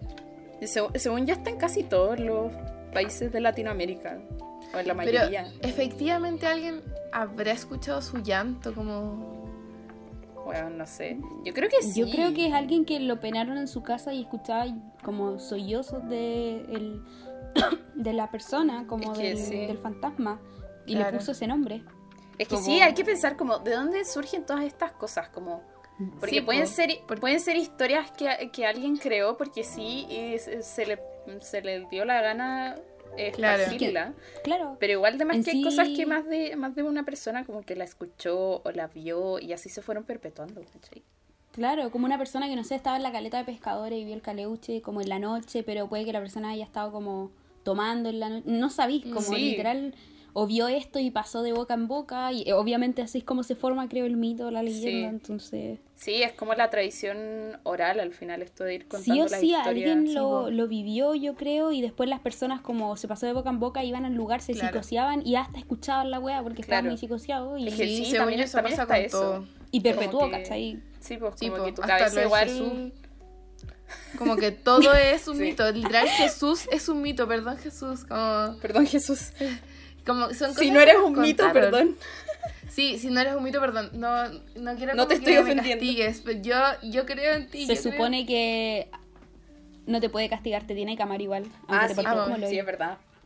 Y seg- según ya está en casi todos los países de Latinoamérica. O en la Pero mayoría. efectivamente alguien habrá escuchado su llanto como... Bueno, no sé. Yo creo que sí. Yo creo que es alguien que lo penaron en su casa y escuchaba como sollozos de, el, *coughs* de la persona, como Es que del, sí. del fantasma. Y Claro. le puso ese nombre. Es que como- sí, hay que pensar como de dónde surgen todas estas cosas, como porque Sí, pueden ser pueden ser historias que, que alguien creó porque sí y se, se le se le dio la gana Claro. esparcirla, Claro. pero igual de más En que hay sí- cosas que más de más de una persona como que la escuchó o la vio y así se fueron perpetuando, ¿cachai? Claro, como una persona que no sé, estaba en la caleta de pescadores y vio el caleuche como en la noche, pero puede que la persona haya estado como tomando en la noche. No sabís, como Sí. literal, o vio esto y pasó de boca en boca. Y eh, obviamente así es como se forma, creo, el mito, la leyenda. Sí. Entonces, Sí, es como la tradición oral al final esto de ir contando sí o las sí, alguien sí, lo, lo vivió, yo creo, y después las personas, como se pasó de boca en boca, iban al lugar, se Claro. psicoseaban y hasta escuchaban la wea porque estaban Claro. muy psicoseados. Y, Es que Sí, también- eso también pasa está con eso. todo. y perpetuó, que- ¿cachai? Sí, pues Sí, como po, que tu cabeza igual Jesús. *laughs* Como que todo es un Sí. mito. Literal, Jesús es un mito. Perdón, Jesús. Como, Perdón, Jesús. Como son Si cosas no eres que un mito, perdón. Sí, si no eres un mito, perdón. No, no quiero No te que estoy me ofendiendo. castigues, pero yo, yo creo en ti. Se yo creo- supone que no te puede castigar, te tiene que amar igual. Ah, sí, ah, como lo sí, es verdad. *laughs*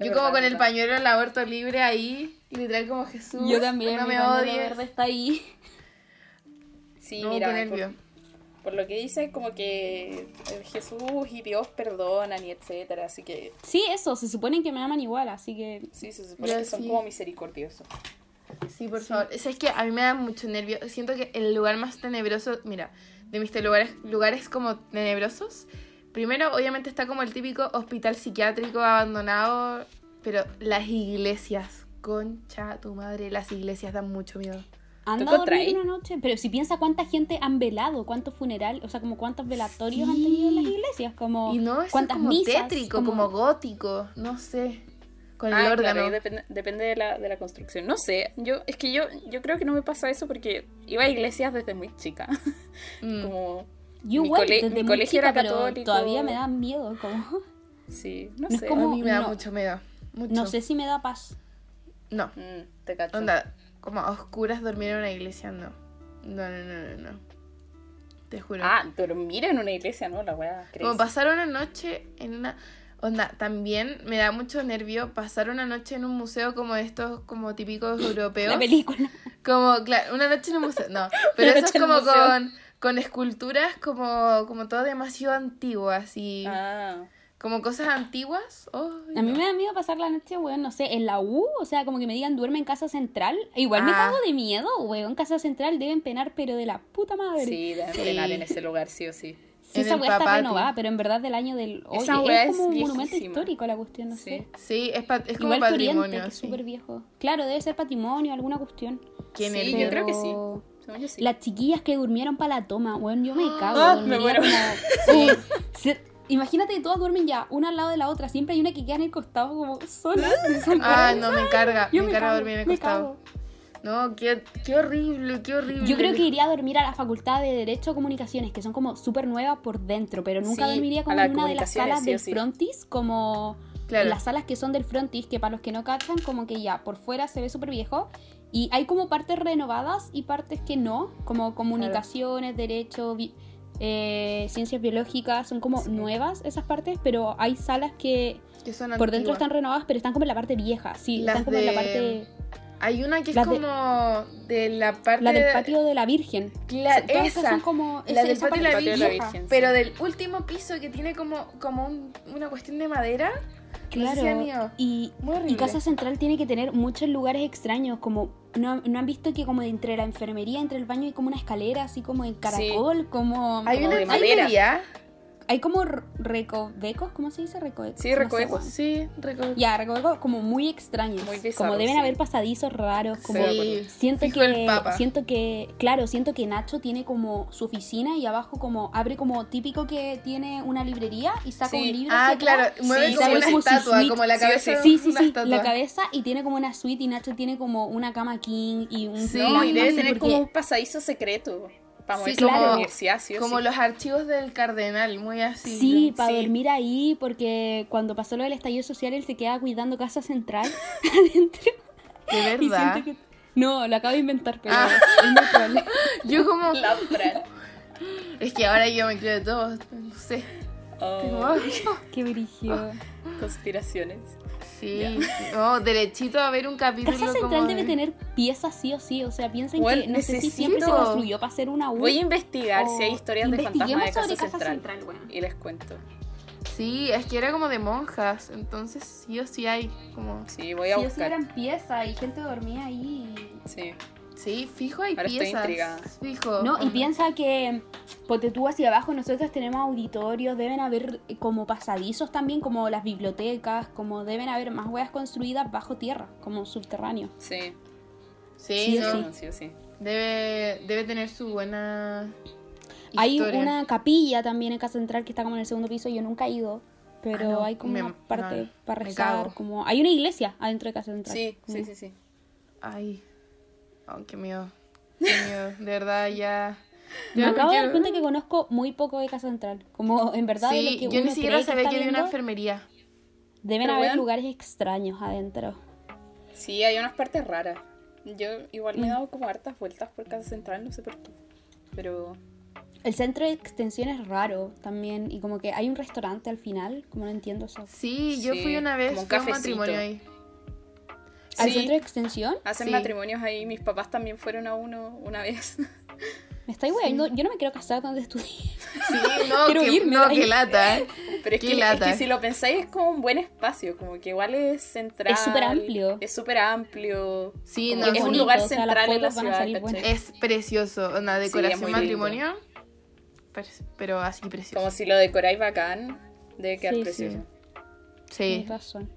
Yo Es como verdad, con el pañuelo del aborto libre ahí, literal como Jesús. Yo también, No mi me odies. verde está ahí. Sí, No, mira, qué nervio. por lo que dice, como que eh, Jesús y Dios perdonan y etcétera, así que Sí, eso, se supone que me aman igual, así que sí, se supone que son sí. como misericordiosos. Sí, por favor. Es, es que a mí me da mucho nervio. Siento que el lugar más tenebroso, mira, de mis lugares, lugares como tenebrosos, primero obviamente está como el típico hospital psiquiátrico abandonado, pero las iglesias, concha tu madre, las iglesias dan mucho miedo. Anda ¿Tú a dormir encontráis? una noche. Pero si piensa cuánta gente han velado, cuántos funerales, o sea, como cuántos velatorios han Sí. tenido en las iglesias, como Y no, es cuántas como misas, tétrico, como... gótico, no sé. Con el Ah, órgano. claro, depende, depende de, la, de la construcción. No sé, yo es que yo yo creo que no me pasa eso porque iba a iglesias desde muy chica. Mm. como Yo mi igual, cole- desde mi muy colegio chica, era católico. todavía me da miedo, como sí, no, No sé. como- a mí me da no. mucho miedo. Mucho. no sé si me da paz. No. Mm, te cacho. Onda, como a oscuras dormir en una iglesia, no. No, no, no, no, no. Te juro. Ah, dormir en una iglesia, ¿no? La wea crazy. como pasar una noche en una... Onda, también me da mucho nervio pasar una noche en un museo como estos, como típicos *laughs* europeos. La película. Como, claro, una noche en un museo. No, *laughs* pero Una eso es como con, con esculturas como, como todo demasiado antiguas y Ah, como cosas antiguas. A mí no. me da miedo pasar la noche, weón, no sé, en la U, o sea, como que me digan duerme en casa central. Igual me Ah. cago de miedo, weón, en casa central deben penar, pero de la puta madre. sí, deben Sí. penar en ese lugar, sí o sí. Sí, esa weá está renovada, pero en verdad del año del. Oye, Esa es es como un monumento histórico la cuestión, no Sí. sé. Sí, es, pa- es como Igual patrimonio. Oriente, que es sí. súper viejo. Claro, debe ser patrimonio, alguna cuestión. Qué Sí, nervio. yo creo que sí. Pero sí. Las chiquillas que durmieron para la toma, weón, yo me *gasps* cago. Ah, dormiría me muero. como- *laughs* se- Imagínate que todas duermen ya, una al lado de la otra. Siempre hay una que queda en el costado como sola. Ah, *laughs* no, me carga. Yo me me carga cago, dormir en el costado. No, qué, qué horrible, qué horrible. Yo creo que iría a dormir a la facultad de Derecho Comunicaciones, que son como súper nuevas por dentro, pero nunca Sí, dormiría como en una de las salas sí del sí. frontis, como Claro. las salas que son del frontis, que para los que no cachan, como que ya por fuera se ve súper viejo. Y hay como partes renovadas y partes que no, como comunicaciones, derecho, bi- eh, ciencias biológicas, son como nuevas esas partes, pero hay salas que Que son por dentro están renovadas, pero están como en la parte vieja, sí, Las están como en la parte, Hay una que es de- como de la parte. la del patio de la Virgen. Claro, esa. son como La del esa patio de la de Virgen. Sí. Pero del último piso que tiene como, como un- una cuestión de madera. Claro. Y. Casa Central tiene que tener muchos lugares extraños, como no, no han visto que como de entre la enfermería, entre el baño hay como una escalera así como en caracol, como Hay Como una enfermería. Hay como recovecos, ¿cómo se dice recovecos? Sí, recovecos. Sí, recuerdo. Ya, recovecos como muy extraños. Muy como deben sí. haber pasadizos raros, como Sí, siento fijo que siento que claro, siento que Nacho tiene como su oficina y abajo como abre como típico que tiene una librería y saca Sí. un libro Ah, claro, atrás mueve como una como estatua, como la cabeza Sí, sí, sí, la cabeza y tiene como una suite y Nacho tiene como una cama king y un Sí, y debe tener porque- como un pasadizo secreto para Sí, moverse a claro. la universidad, sí o Como sí. los archivos del cardenal, muy así. Sí, ¿no? para Sí. dormir ahí, porque cuando pasó lo del estallido social, él se queda cuidando Casa Central *laughs* adentro. De verdad. que... No, lo acabo de inventar, pero Ah. es probable. *laughs* Yo como... La. Es que ahora yo me creo de todo. No sé. Oh, Tengo- Qué brígido. conspiraciones. Sí. *laughs* No, derechito a ver un capítulo Casa Central como debe de- tener piezas sí o sí, o sea, piensen Bueno, que no sé si siempre se necesito- construyó para hacer una U. Voy a investigar o si hay historias de fantasmas de Casa, sobre Casa Central. Y les cuento. Sí, es que era como de monjas. Entonces sí o sí hay como... Sí, voy a Sí o sí buscar. eran piezas y gente dormía ahí. Sí. Sí, fijo hay Ahora estoy piezas. intrigada. Fijo. No, y piensa que, ponte tú hacia abajo, nosotros tenemos auditorios, deben haber eh, como pasadizos también, como las bibliotecas, como deben haber más huevas construidas bajo tierra, como subterráneo. Sí. Sí, Sí, no, sí. sí. Debe, debe tener su buena Hay una capilla también en Casa Central que está como en el segundo piso, yo nunca he ido, pero Ah, no, hay como me- una parte no, para rezar, como hay una iglesia adentro de Casa Central. Sí, como- sí, sí, sí. Ay. Oh, qué miedo. Qué miedo. De verdad, ya. *laughs* Me ya no acabo de dar quiero- cuenta que conozco muy poco de Casa Central, como en verdad de lo Sí, que yo ni siquiera que sabía está que había una enfermería. Deben Pero haber weón. lugares extraños adentro. Sí, hay unas partes raras. Yo igual Mm. me he dado como hartas vueltas por Casa Central, no sé por qué. Pero El centro de extensión es raro también y como que hay un restaurante al final, como no entiendo eso. Sí, yo Sí, fui una vez como un matrimonio ahí. ¿Al Sí. centro de extensión? hacen Sí. matrimonios ahí. Mis papás también fueron a uno una vez. Me estáis weando, yo no me quiero casar donde estudié. Sí, *laughs* no, Quiero que, irme no, qué lata. ¿eh? Pero es Qué que, es lata. que si lo pensáis es como un buen espacio, como que igual es central. Es súper amplio. Es súper amplio. Sí, no, es un lugar o sea, las central en la ciudad. Es precioso. Una decoración matrimonio. Pero, pero así precioso. Como si lo decoráis bacán, debe quedar Sí, precioso. Sí, Tienes razón.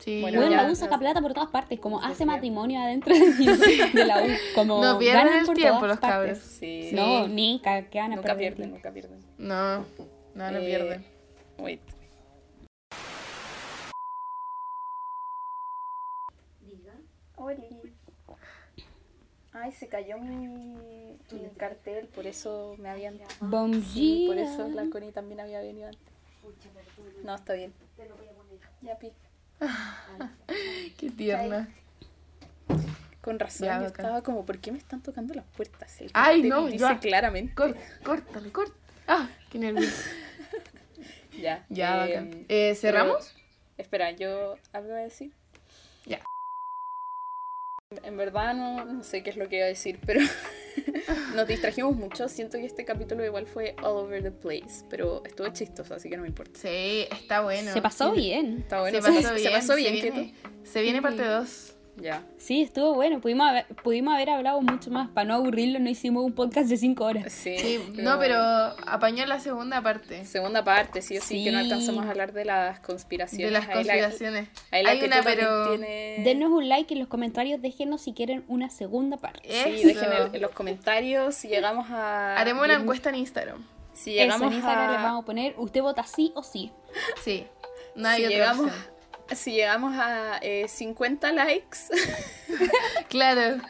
Sí. Bueno, Bueno, ya, la U saca plata por todas partes, como Sí, hace sí. matrimonio adentro de, de la U. Como No pierden ganan el por tiempo los cabros. Sí. No, ni que van a Nunca perder pierden, tiempo. nunca pierden. No, no, no Eh, pierden. Wait. Ay, se cayó mi, mi cartel, por eso me habían... Bom Sí, por eso la Connie también había venido antes. No, está bien. Ya, pi. *laughs* Qué tierna. Con razón, Ya, yo estaba como, ¿por qué me están tocando las puertas? El Ay, no, dice ya. claramente. Cor- córtale, córtale. Ah, qué nervioso. *laughs* Ya. Ya, eh, bacán. Eh, ¿Cerramos? Espera, yo algo iba a decir. Ya. En verdad no, no sé qué es lo que iba a decir, pero *laughs* *laughs* nos distrajimos mucho. Siento que este capítulo igual fue all over the place, pero estuvo chistoso, así que no me importa. Sí, está bueno. Se pasó Sí, bien. Está bueno. Se pasó bien. Se pasó bien, se ¿qué viene, se viene parte 2. Ya. Sí, estuvo bueno. Pudimos haber, pudimos haber hablado mucho más. Para no aburrirlo, no hicimos un podcast de 5 horas. Sí, Sí, no, pero apañó la segunda parte. Segunda parte, sí o sí, que no alcanzamos a hablar de las conspiraciones. De las Ahí la- conspiraciones. ahí la Hay que una, pero. tienes- Denos un like en los comentarios. Déjenos si quieren una segunda parte. Sí, Eso. dejen en, en los comentarios si llegamos a. Haremos una 10.000 encuesta en Instagram. Si Eso, llegamos en Instagram a. les vamos a poner. Usted vota sí o sí. Sí. No hay si otra llegamos, opción. Si llegamos a eh, 50 likes, *laughs* Claro.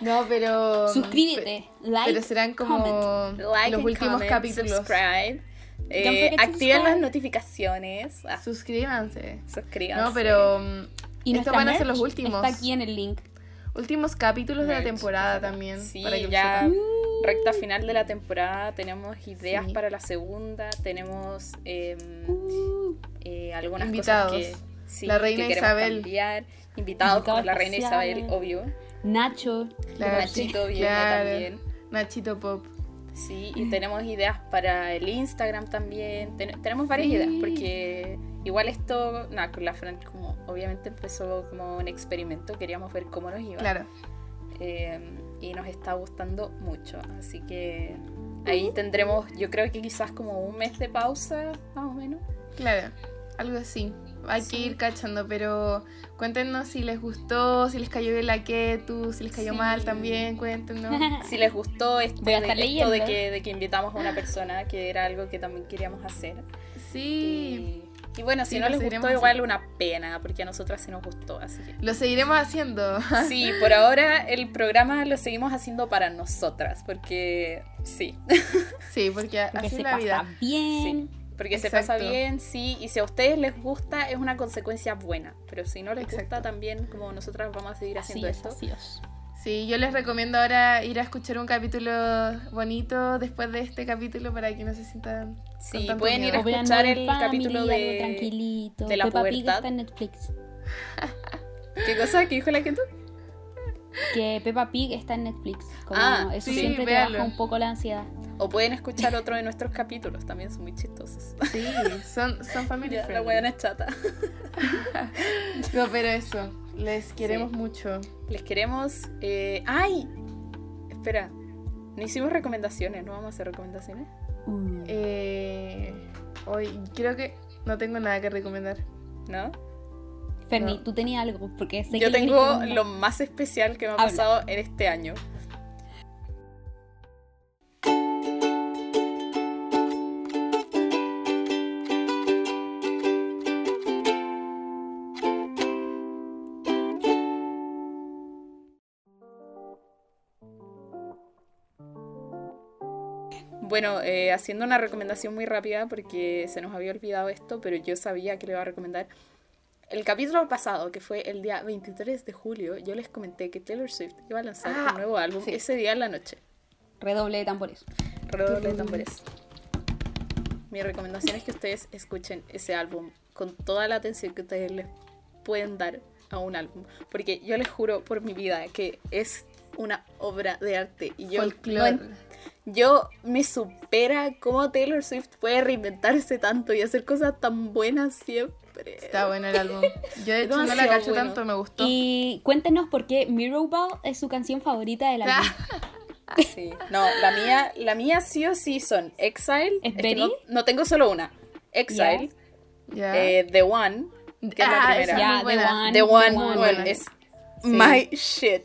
No, pero. Suscríbete, like, Pero serán como like los últimos comment, capítulos. subscribe. Eh, activen las notificaciones. Ah, Suscríbanse. suscríbanse. No, pero. mm, Y estos van a ser los últimos. Está aquí en el link. Últimos capítulos de la temporada también. Sí, para que lo ya sepan. Recta final de la temporada. Tenemos ideas Sí. para la segunda. Tenemos eh, eh, algunas Invitados. cosas que, sí, La reina que queremos Isabel. cambiar. Invitados Invitado por la reina. Isabel, obvio. Nacho. Claro, Nachito viene claro. también. Nachito Pop. Sí, y tenemos ideas para el Instagram también. Ten- tenemos varias Sí. ideas porque igual esto, nada, con la Fran como obviamente empezó como un experimento, queríamos ver cómo nos iba. Claro. Eh, y nos está gustando mucho, así que ahí tendremos, yo creo que quizás como un mes de pausa, más o menos. Claro. Algo así. Hay que ir cachando, pero cuéntenos si les gustó, si les cayó bien la Ketu, si les cayó Sí. mal también, cuéntenos. *laughs* Si les gustó esto, de, esto de que, de que invitamos a una persona, que era algo que también queríamos hacer. Sí. Y, y bueno, si Sí, no les gustó, igual una pena, porque a nosotras sí nos gustó, así que... Lo seguiremos haciendo. *laughs* Sí, por ahora el programa lo seguimos haciendo para nosotras, porque sí, *laughs* Sí, porque, Porque así se la pasa vida. bien. porque se pasa bien, sí, y si a ustedes les gusta es una consecuencia buena, pero si no les gusta también, como nosotras vamos a seguir Así haciendo es, esto. así es. Sí, yo les recomiendo ahora ir a escuchar un capítulo bonito después de este capítulo para que no se sientan. Sí, pueden ir a escuchar el Family, capítulo algo de- tranquilito. de la Peppa Pig está en Netflix. *laughs* ¿Qué cosa? ¿Qué dijo la que tú? Que Peppa Pig está en Netflix. Como Ah, eso sí, siempre te véanlo. baja un poco la ansiedad. O pueden escuchar *laughs* otro de nuestros capítulos, también son muy chistosos. Sí, *laughs* son, son family Ya, la es chata. No, pero eso, les queremos mucho. Les queremos... eh, ¡Ay! Espera, no hicimos recomendaciones, ¿no vamos a hacer recomendaciones? Uh. Eh, hoy creo que no tengo nada que recomendar. ¿No? Ferni, no. tú tenías algo, porque sé Yo que tengo lo más especial que me ha Habla. pasado en este año. Bueno, eh, haciendo una recomendación muy rápida porque se nos había olvidado esto, pero yo sabía que le iba a recomendar. El capítulo pasado, que fue el día 23 de julio, yo les comenté que Taylor Swift iba a lanzar Ah, un nuevo álbum sí. ese día en la noche. Redoble de tambores. Redoble de tambores. Mi recomendación es que ustedes escuchen ese álbum con toda la atención que ustedes les pueden dar a un álbum. Porque yo les juro por mi vida que es una obra de arte. Y yo, no Folklore. en- yo me supera cómo Taylor Swift puede reinventarse tanto y hacer cosas tan buenas siempre. Está bueno el álbum. Yo de hecho no la cacho bueno. tanto, me gustó. Y cuéntenos por qué Mirror Ball es su canción favorita del álbum. *laughs* Sí. No, la mía, la mía sí o sí son Exile. ¿Es que no, no tengo solo una. Exile, eh, The One, que es la Ah, primera. muy The. One. The One, One. bueno, es Sí. my shit.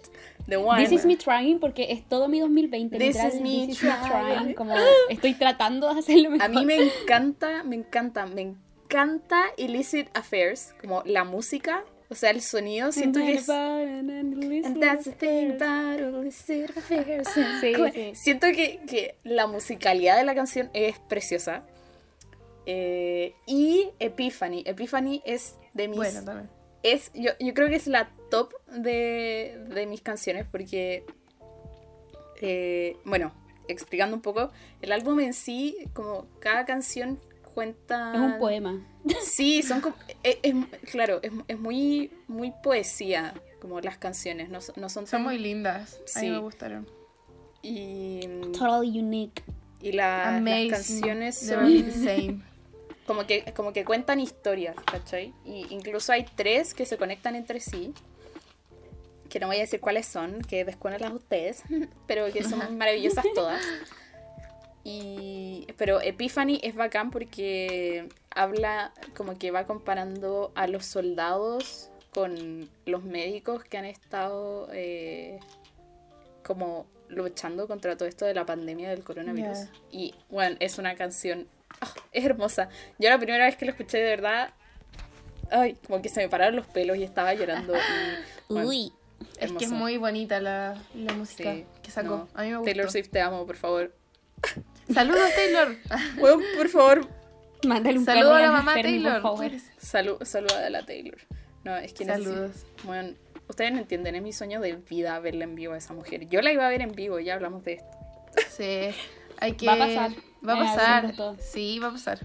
The One. This is me trying porque es todo mi 2020. This literal, is me this is me trying. trying. Como estoy tratando de hacerlo mejor. A mí me encanta, me encanta, me encanta Illicit Affairs, como la música, o sea, el sonido, siento que es... And that's the thing about illicit affairs. *laughs* Sí. Siento que, que la musicalidad de la canción es preciosa. Eh, y Epiphany. Epiphany es de mis Bueno, también. Es, yo, yo creo que es la top de, de mis canciones porque, eh, bueno, explicando un poco, el álbum en sí, como cada canción cuenta... Es un poema. Sí, son como... Es, es- claro, es, es muy, muy poesía, como las canciones, no, son- no son Son tan- muy lindas. A mí Sí. me gustaron. Y, Totally unique. y la- las canciones son same. Como que, como que cuentan historias, ¿cachai? Y incluso hay tres que se conectan entre sí. Que no voy a decir cuáles son, que descúnenlas ustedes, *laughs* pero que son *laughs* maravillosas todas. Y, pero Epiphany es bacán porque habla como que va comparando a los soldados con los médicos que han estado eh, como luchando contra todo esto de la pandemia del coronavirus. Y bueno, es una canción, ah, *laughs* es hermosa. Yo la primera vez que la escuché de verdad, ay, como que se me pararon los pelos y estaba llorando. Y, bueno, Uy. Es que es muy bonita la, la música Sí, que sacó. no. A mí me gustó. Taylor Swift, te amo, por favor. *laughs* Saludos, Taylor. *laughs* Bueno, por favor, Mándale un Saludos a la mamá Taylor. salud, saluda a la Taylor. No, es que Saludos. Bueno, ustedes no entienden, es mi sueño de vida verla en vivo a esa mujer. Yo la iba a ver en vivo, ya hablamos de esto. Sí. Hay que... Va a pasar. Va a Eh, pasar. Sí, va a pasar.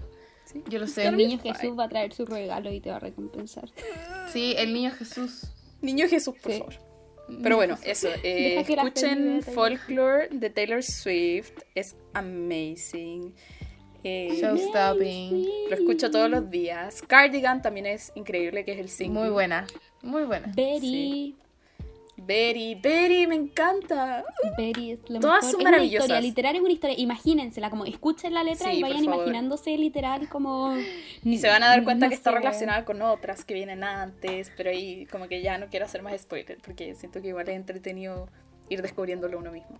Sí. Yo lo sé. El niño. Jesús va a traer su regalo y te va a recompensar. Sí, el niño Jesús. Niño Jesús, por Sí. favor. Pero bueno, eso. eh, escuchen. Folklore de Taylor Swift. Es amazing. Eh, Showstopping. lo escucho todos los días. Cardigan también es increíble, que es el single. Muy buena. Muy buena. Betty. Betty, Betty, me encanta. Betty es lo Todas mejor. son es una historia, literal es una historia. Imagínensela, como escuchen la letra Sí, y vayan imaginándose literal como. Y se van a dar cuenta no que está relacionada con otras que vienen antes, pero ahí como que ya no quiero hacer más spoiler, porque siento que igual es entretenido ir descubriéndolo uno mismo.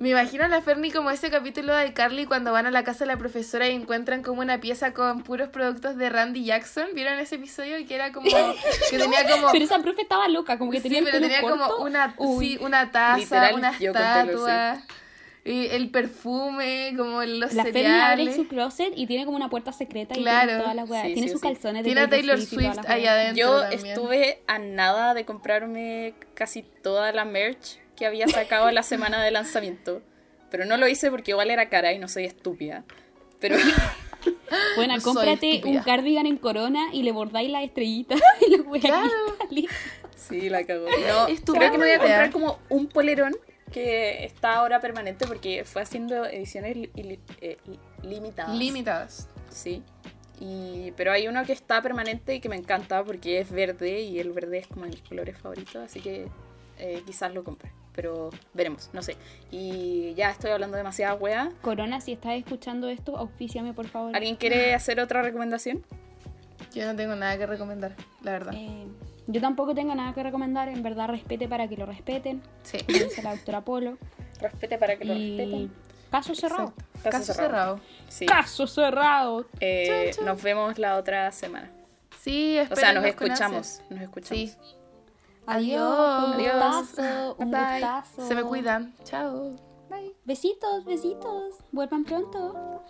Me imagino a la Ferni como ese capítulo de Carly cuando van a la casa de la profesora y encuentran como una pieza con puros productos de Randy Jackson. ¿Vieron ese episodio? Que era como. *laughs* que tenía como. Pero esa profe estaba loca, como que tenía sí, pero tenía corto. como una, Uy. sí, una taza, Literal, una estatua, y el perfume, como los La Fermi abre cereales. su closet y tiene como una puerta secreta y Claro. tiene todas las weas. Sí, tiene sí, sus sí. calzones de Tiene a Taylor y Swift las ahí adentro. Yo también. estuve a nada de comprarme casi toda la merch que había sacado la semana de lanzamiento, pero no lo hice porque igual era cara y no soy estúpida. Pero *laughs* Bueno, No cómprate un cardigan en corona y le bordáis las estrellitas *laughs* y las weas Claro. sí, la cagó. No, Es creo que me voy a comprar como un polerón que está ahora permanente porque fue haciendo ediciones li- li- eh, li- limitadas. Limitadas. Sí. Y, pero hay uno que está permanente y que me encanta porque es verde y el verde es como mi color favorito, así que eh, quizás lo compre. Pero veremos, no sé. Y ya estoy hablando demasiada wea. Corona, si estás escuchando esto, auspíciame por favor. ¿Alguien quiere hacer otra recomendación? Yo no tengo nada que recomendar, la verdad. Eh, yo tampoco tengo nada que recomendar, en verdad respete para que lo respeten, Sí. dice la doctora Polo. Respete para que lo Y respeten. caso cerrado. Caso Caso, cerrado. cerrado. Sí. Caso cerrado. Eh, Chan, chan. Nos vemos la otra semana. Sí, O sea, nos escuchamos. Nos escuchamos. Sí. Adiós. Adiós. Un gustazo. Un Bye. gustazo. Se me cuidan. Chao. Bye. Besitos, besitos. Vuelvan pronto.